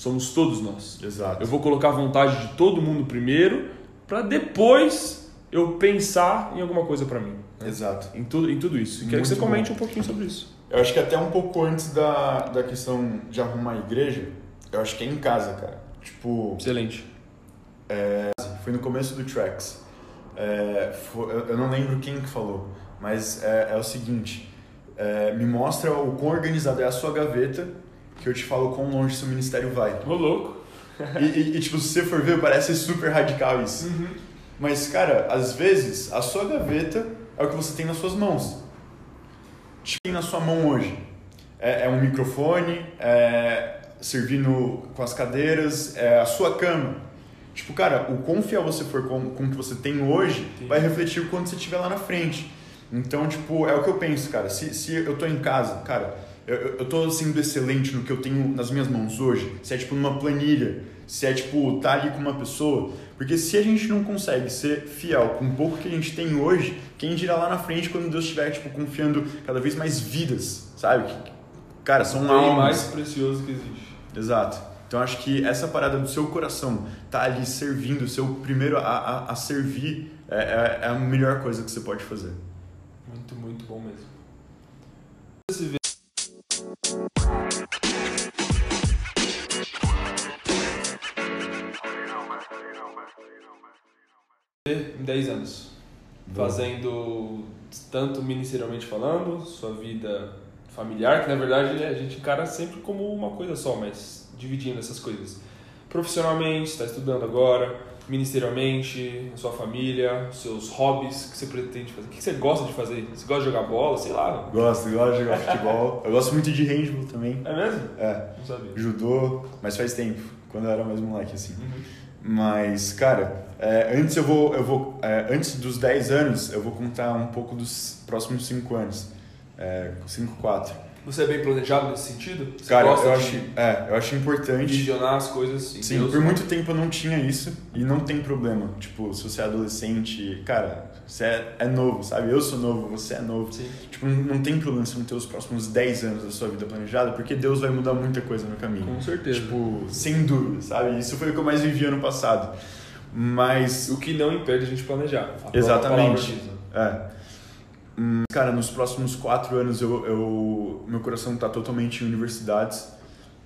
Somos todos nós. Exato. Eu vou colocar a vontade de todo mundo primeiro, para depois eu pensar em alguma coisa para mim. Exato. Em tudo, em tudo isso. E quero que você comente bom. um pouquinho sobre isso. Eu acho que até um pouco antes da, da questão de arrumar a igreja, eu acho que é em casa, cara. Tipo. Excelente. É, foi no começo do Tracks. É, foi, eu não lembro quem que falou, mas é, é o seguinte: é, me mostra o quão organizado é a sua gaveta que eu te falo quão longe seu ministério vai. Ô, louco! e, e, e, tipo, se você for ver, parece super radical isso. Uhum. Mas, cara, às vezes, a sua gaveta é o que você tem nas suas mãos. Tipo, tem na sua mão hoje. É, é um microfone, é servindo com as cadeiras, é a sua cama. Tipo, cara, o quão fiel você for com, com o que você tem hoje Sim. vai refletir quando você estiver lá na frente. Então, tipo, é o que eu penso, cara. Se, se eu tô em casa, cara, eu, eu tô sendo excelente no que eu tenho nas minhas mãos hoje, se é tipo numa planilha, se é tipo tá ali com uma pessoa, porque se a gente não consegue ser fiel com o pouco que a gente tem hoje, quem dirá lá na frente quando Deus estiver tipo confiando cada vez mais vidas, sabe? Cara, são o almas. mais precioso que existe. Exato. Então acho que essa parada do seu coração tá ali servindo, ser o primeiro a, a, a servir é, é, é, a melhor coisa que você pode fazer. Muito, muito bom mesmo. Em 10 anos. Boa. Fazendo tanto ministerialmente falando, sua vida familiar, que na verdade a gente encara sempre como uma coisa só, mas dividindo essas coisas. Profissionalmente, está estudando agora, ministerialmente, sua família, seus hobbies que você pretende fazer. O que você gosta de fazer? Você gosta de jogar bola? Sei lá. Gosto, gosto de jogar futebol. Eu gosto muito de handball também. É mesmo? É. Não sabia. Judô, mas faz tempo, quando eu era mais moleque, assim. Uhum. Mas, cara, é, antes eu vou, eu vou é, antes dos 10 anos, eu vou contar um pouco dos próximos 5 anos. 5, é, 4. Você é bem planejado nesse sentido? Você Cara, eu de acho, é, eu acho importante. visionar as coisas em Sim, Deus? por muito tempo eu não tinha isso e não tem problema. Tipo, se você é adolescente, cara, você é, é novo, sabe? Eu sou novo, você é novo. Sim. Tipo, não, não tem problema você não ter os próximos 10 anos da sua vida planejada, porque Deus vai mudar muita coisa no caminho. Com certeza. Tipo, sem dúvida, sabe? Isso foi o que eu mais vivi ano passado. Mas O que não impede a gente planejar. A Exatamente. né? É. Hum, Cara, nos próximos quatro anos eu, eu meu coração tá totalmente em universidades.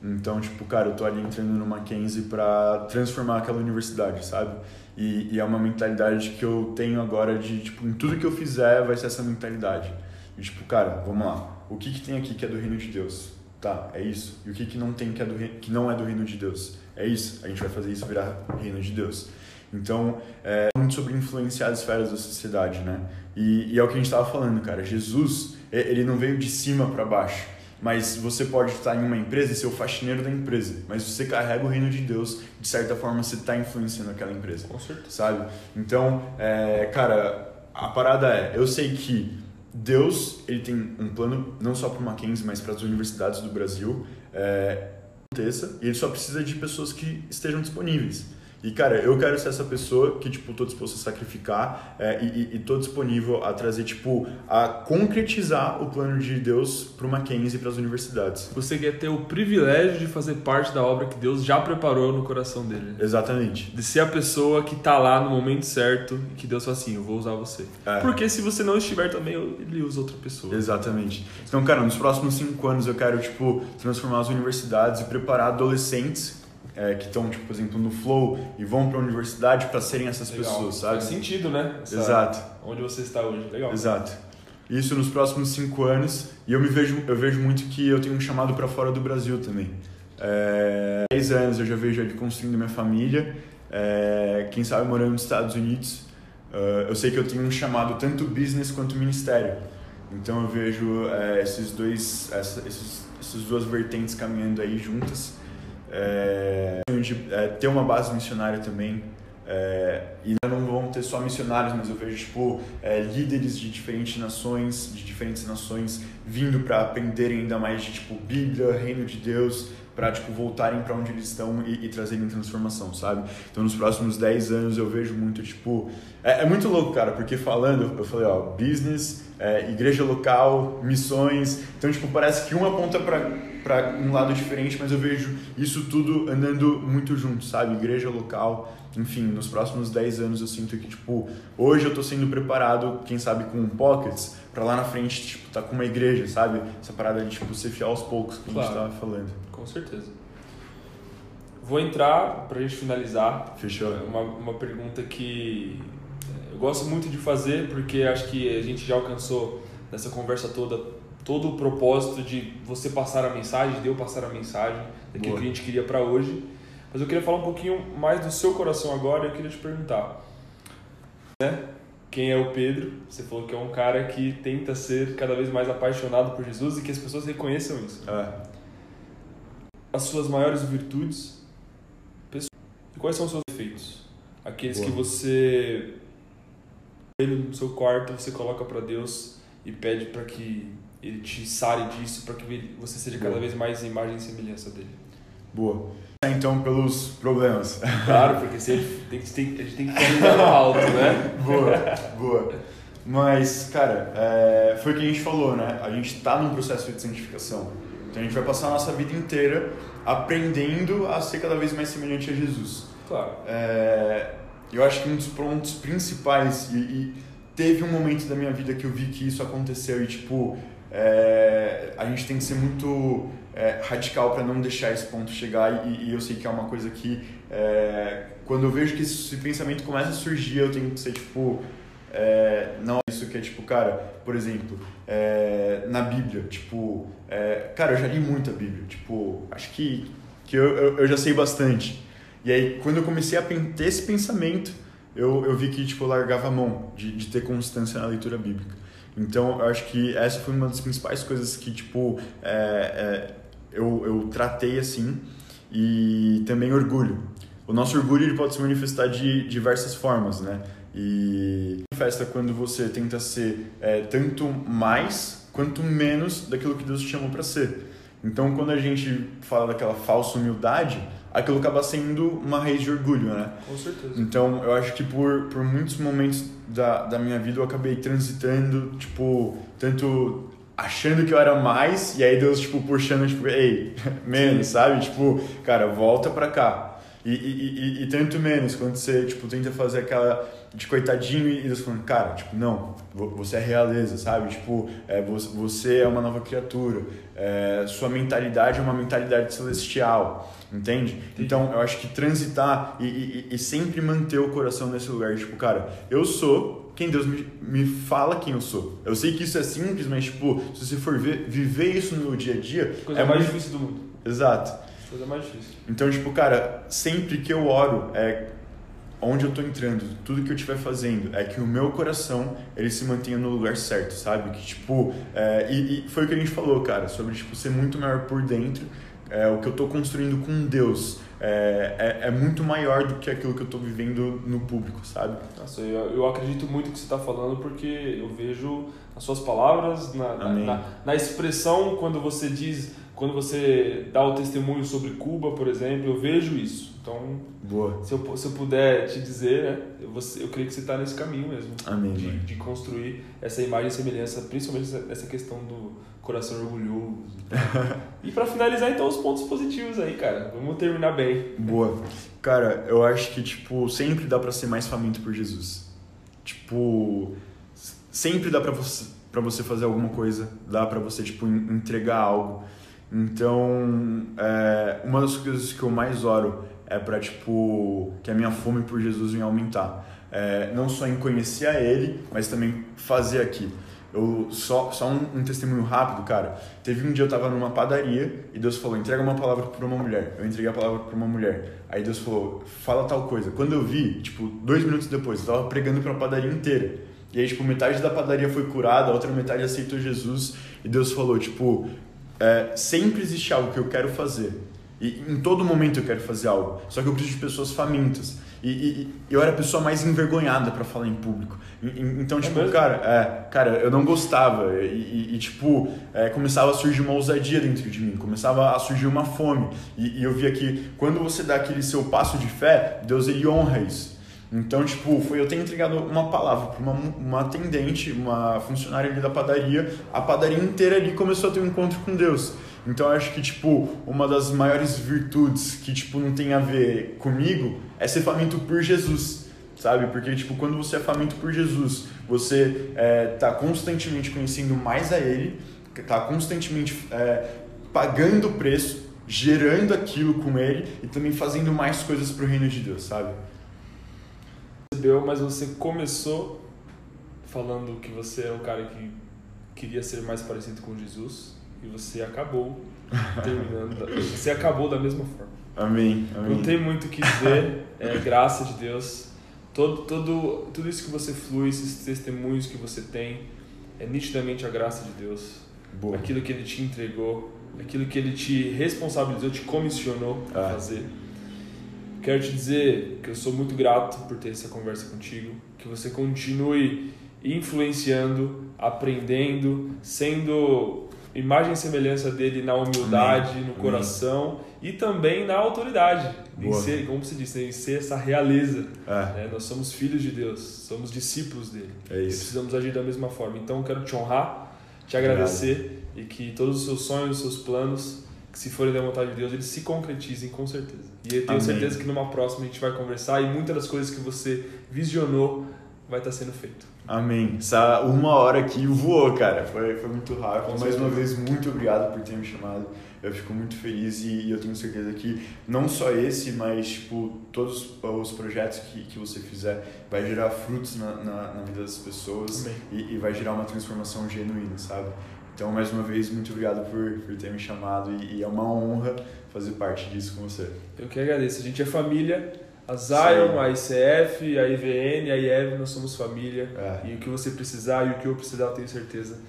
Então, tipo, cara, eu tô ali entrando no Mackenzie pra transformar aquela universidade, sabe? E, e é uma mentalidade que eu tenho agora de, tipo, em tudo que eu fizer vai ser essa mentalidade. E, tipo, cara, vamos lá. O que que tem aqui que é do reino de Deus? Tá, é isso. E o que que não tem que, é do, rei- que não é do reino de Deus? É isso. A gente vai fazer isso virar reino de Deus. Então, é muito sobre influenciar as esferas da sociedade, né? E, e é o que a gente estava falando, cara. Jesus, ele não veio de cima para baixo. Mas você pode estar em uma empresa e ser o faxineiro da empresa. Mas você carrega o reino de Deus, de certa forma você está influenciando aquela empresa Com certeza. sabe? Então, é, cara, a parada é, eu sei que Deus, ele tem um plano não só para o Mackenzie, mas para as universidades do Brasil, é, aconteça, e ele só precisa de pessoas que estejam disponíveis. E, cara, eu quero ser essa pessoa que, tipo, tô disposto a sacrificar é, e, e, tô disponível a trazer, tipo, a concretizar o plano de Deus pro Mackenzie e pras universidades. Você quer ter o privilégio de fazer parte da obra que Deus já preparou no coração dele. Exatamente. De ser a pessoa que tá lá no momento certo e que Deus fala assim, eu vou usar você. É. Porque se você não estiver também, ele usa outra pessoa. Exatamente. Então, cara, nos próximos cinco anos eu quero, tipo, transformar as universidades e preparar adolescentes é, que estão, tipo, por exemplo, no Flow e vão para a universidade para serem essas Legal. pessoas, sabe? Faz sentido, né? Essa- Exato, Onde você está hoje. Legal. exato. Isso nos próximos cinco anos e eu me vejo, eu vejo muito que eu tenho um chamado para fora do Brasil também. É, 10 anos eu já vejo ele construindo minha família, é, quem sabe morando nos Estados Unidos. É, eu sei que eu tenho um chamado tanto business quanto ministério. Então eu vejo é, esses dois, essa, esses, essas duas vertentes caminhando aí juntas. É, de, é, ter uma base missionária também. É, e não vão ter só missionários, mas eu vejo tipo é, líderes de diferentes nações, de diferentes nações vindo para aprenderem ainda mais de tipo Bíblia, Reino de Deus, para tipo voltarem para onde eles estão e, e trazerem transformação, sabe? Então nos próximos 10 anos eu vejo muito tipo é, é muito louco, cara, porque falando eu falei ó business, é, igreja local, missões, então tipo parece que um aponta para para um lado diferente, mas eu vejo isso tudo andando muito junto, sabe? Igreja local, enfim, nos próximos 10 anos eu sinto que, tipo, hoje eu tô sendo preparado, quem sabe com um pockets, para lá na frente, tipo, tá com uma igreja, sabe? Essa parada de, tipo, ser fiel aos poucos que a gente Claro. tava falando. Com certeza. Vou entrar pra gente finalizar. Fechou? Uma, uma pergunta que eu gosto muito de fazer porque acho que a gente já alcançou nessa conversa toda todo o propósito de você passar a mensagem, de eu passar a mensagem daquilo Boa. que a gente queria para hoje. Mas eu queria falar um pouquinho mais do seu coração agora. e Eu queria te perguntar, né? Quem é o Pedro? Você falou que é um cara que tenta ser cada vez mais apaixonado por Jesus e que as pessoas reconheçam isso É. as suas maiores virtudes e quais são os seus defeitos? Aqueles Boa. que você ele no seu quarto você coloca para Deus e pede para que ele te sare disso, para que ele- você seja cada Boa. vez mais imagem e semelhança dele. Boa. Então, pelos problemas. Claro, porque se a gente tem que, tem, tem que no alto, né? boa, boa. Mas, cara, é, foi o que a gente falou, né? A gente tá num processo de santificação. Então a gente vai passar a nossa vida inteira aprendendo a ser cada vez mais semelhante a Jesus. Claro. É, eu acho que um dos pontos principais, e, e teve um momento da minha vida que eu vi que isso aconteceu e, tipo, é, a gente tem que ser muito é, radical para não deixar esse ponto chegar e, e eu sei que é uma coisa que, é, quando eu vejo que esse pensamento começa a surgir, eu tenho que ser, tipo, é, não é isso que é tipo, cara, por exemplo, é, na Bíblia, tipo, é, cara, eu já li muito a Bíblia, tipo, acho que, que eu, eu, eu já sei bastante. E aí, quando eu comecei a ter esse pensamento, eu, eu vi que, tipo, eu largava a mão de, de ter constância na leitura bíblica. Então, eu acho que essa foi uma das principais coisas que, tipo, é, é, eu, eu tratei assim. E também orgulho. O nosso orgulho ele pode se manifestar de diversas formas, né? E manifesta quando você tenta ser é, tanto mais quanto menos daquilo que Deus te chamou para ser. Então, quando a gente fala daquela falsa humildade, aquilo acaba sendo uma raiz de orgulho, né? Com certeza. Então, eu acho que por, por muitos momentos da, da minha vida eu acabei transitando, tipo, tanto achando que eu era mais, e aí Deus, tipo, puxando, tipo, ei, menos, sabe? Tipo, cara, volta pra cá. E, e, e, e, tanto menos quando você, tipo, tenta fazer aquela de coitadinho e Deus falando, cara, tipo, não, você é realeza, sabe? Tipo, é, você é uma nova criatura, é, sua mentalidade é uma mentalidade celestial, entende? Então, eu acho que transitar e, e, e sempre manter o coração nesse lugar, tipo, cara, eu sou quem Deus me, me fala quem eu sou. Eu sei que isso é simples, mas, tipo, se você for ver, viver isso no dia a dia... Coisa é mais muito... difícil do mundo. Exato. Coisa mais difícil. Então, tipo, cara, sempre que eu oro, é onde eu tô entrando, tudo que eu estiver fazendo, é que o meu coração, ele se mantenha no lugar certo, sabe? Que, tipo, é, e, e, foi o que a gente falou, cara, sobre, tipo, ser muito maior por dentro, é, o que eu tô construindo com Deus é, é, é, muito maior do que aquilo que eu tô vivendo no público, sabe? Nossa, eu, eu acredito muito que você está falando porque eu vejo as suas palavras, na, na, na, na expressão quando você diz quando você dá o testemunho sobre Cuba, por exemplo, eu vejo isso. Então, Boa. Se, eu, se eu puder te dizer, né, eu, eu creio que você está nesse caminho mesmo. Amém. De, de, construir essa imagem e semelhança, principalmente nessa questão do coração orgulhoso. e para finalizar, então, os pontos positivos aí, cara. Vamos terminar bem. Boa. Cara, eu acho que, tipo, sempre dá para ser mais faminto por Jesus. Tipo, sempre dá para você, pra você fazer alguma coisa, dá para você, tipo, entregar algo. Então, é, uma das coisas que eu mais oro é para tipo que a minha fome por Jesus venha aumentar. É, não só em conhecer a Ele, mas também fazer aqui. Eu só só um, um, testemunho rápido, cara. Teve um dia eu tava numa padaria e Deus falou: "Entrega uma palavra para uma mulher". Eu entreguei a palavra para uma mulher. Aí Deus falou: "Fala tal coisa". Quando eu vi, tipo, dois minutos depois, eu tava pregando para a padaria inteira. E aí, tipo, metade da padaria foi curada, a outra metade aceitou Jesus. E Deus falou, tipo, é, sempre existe algo que eu quero fazer. E em todo momento eu quero fazer algo. Só que eu preciso de pessoas famintas. E, e, e eu era a pessoa mais envergonhada para falar em público. E, então, é tipo, cara, é, cara, eu não gostava. E, tipo, é, começava a surgir uma ousadia dentro de mim. Começava a surgir uma fome. E, eu via que quando você dá aquele seu passo de fé, Deus ele honra isso. Então, tipo, foi eu ter entregado uma palavra para uma, uma atendente, uma funcionária ali da padaria, a padaria inteira ali começou a ter um encontro com Deus. Então, eu acho que, tipo, uma das maiores virtudes que, tipo, não tem a ver comigo é ser faminto por Jesus, sabe? Porque, tipo, quando você é faminto por Jesus, você é, tá constantemente conhecendo mais a Ele, tá constantemente é, pagando o preço, gerando aquilo com Ele e também fazendo mais coisas para o reino de Deus, sabe? recebeu, mas você começou falando que você é um cara que queria ser mais parecido com Jesus e você acabou terminando, da, você acabou da mesma forma. Amém. Amém. Não tem muito o que dizer, é graça de Deus. Todo, todo, tudo isso que você flui, esses testemunhos que você tem, é nitidamente a graça de Deus. Boa. Aquilo que Ele te entregou, aquilo que Ele te responsabilizou, te comissionou a ah. fazer. Quero te dizer que eu sou muito grato por ter essa conversa contigo, que você continue influenciando, aprendendo, sendo imagem e semelhança dele na humildade, Amém. no coração Amém. e também na autoridade, em ser, como se diz, em ser essa realeza. É. Né? Nós somos filhos de Deus, somos discípulos dele. É e precisamos agir da mesma forma. Então, quero te honrar, te agradecer Obrigado. e que todos os seus sonhos, os seus planos que se forem da vontade de Deus, eles se concretizem com certeza. E eu tenho Amém. certeza que numa próxima a gente vai conversar e muitas das coisas que você visionou vai estar sendo feito. Amém. Essa uma hora aqui voou, cara. Foi, foi muito rápido. Mais uma vez, muito obrigado por ter me chamado. Eu fico muito feliz e, e eu tenho certeza que não só esse, mas tipo, todos os projetos que, que você fizer vai gerar frutos na, na, na vida das pessoas e, e vai gerar uma transformação genuína, sabe? Então, mais uma vez, muito obrigado por, por ter me chamado e, e, é uma honra fazer parte disso com você. Eu que agradeço. A gente é família. A Zion, Sim. a ICF, a IVN, a IEV, nós somos família. É. E o que você precisar e o que eu precisar, eu tenho certeza.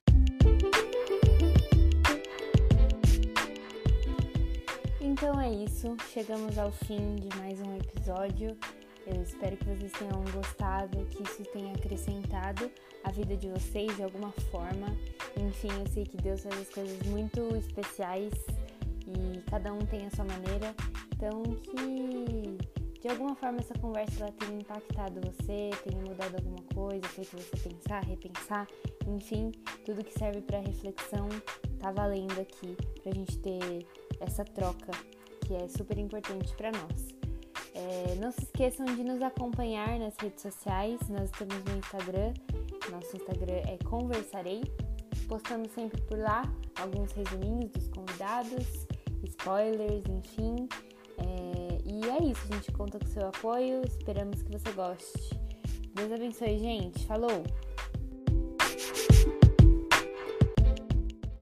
Então é isso. Chegamos ao fim de mais um episódio. Eu espero que vocês tenham gostado, que isso tenha acrescentado a vida de vocês de alguma forma. Enfim, eu sei que Deus faz as coisas muito especiais e cada um tem a sua maneira. Então, que de alguma forma essa conversa ela tenha impactado você, tenha mudado alguma coisa, feito você pensar, repensar, enfim, tudo que serve para reflexão tá valendo aqui pra gente ter essa troca que é super importante para nós. É, não se esqueçam de nos acompanhar nas redes sociais, nós estamos no Instagram, nosso Instagram é Conversarei, postamos sempre por lá alguns resuminhos dos convidados, spoilers, enfim. É, e é isso, a gente conta com seu apoio, esperamos que você goste. Deus abençoe, gente. Falou!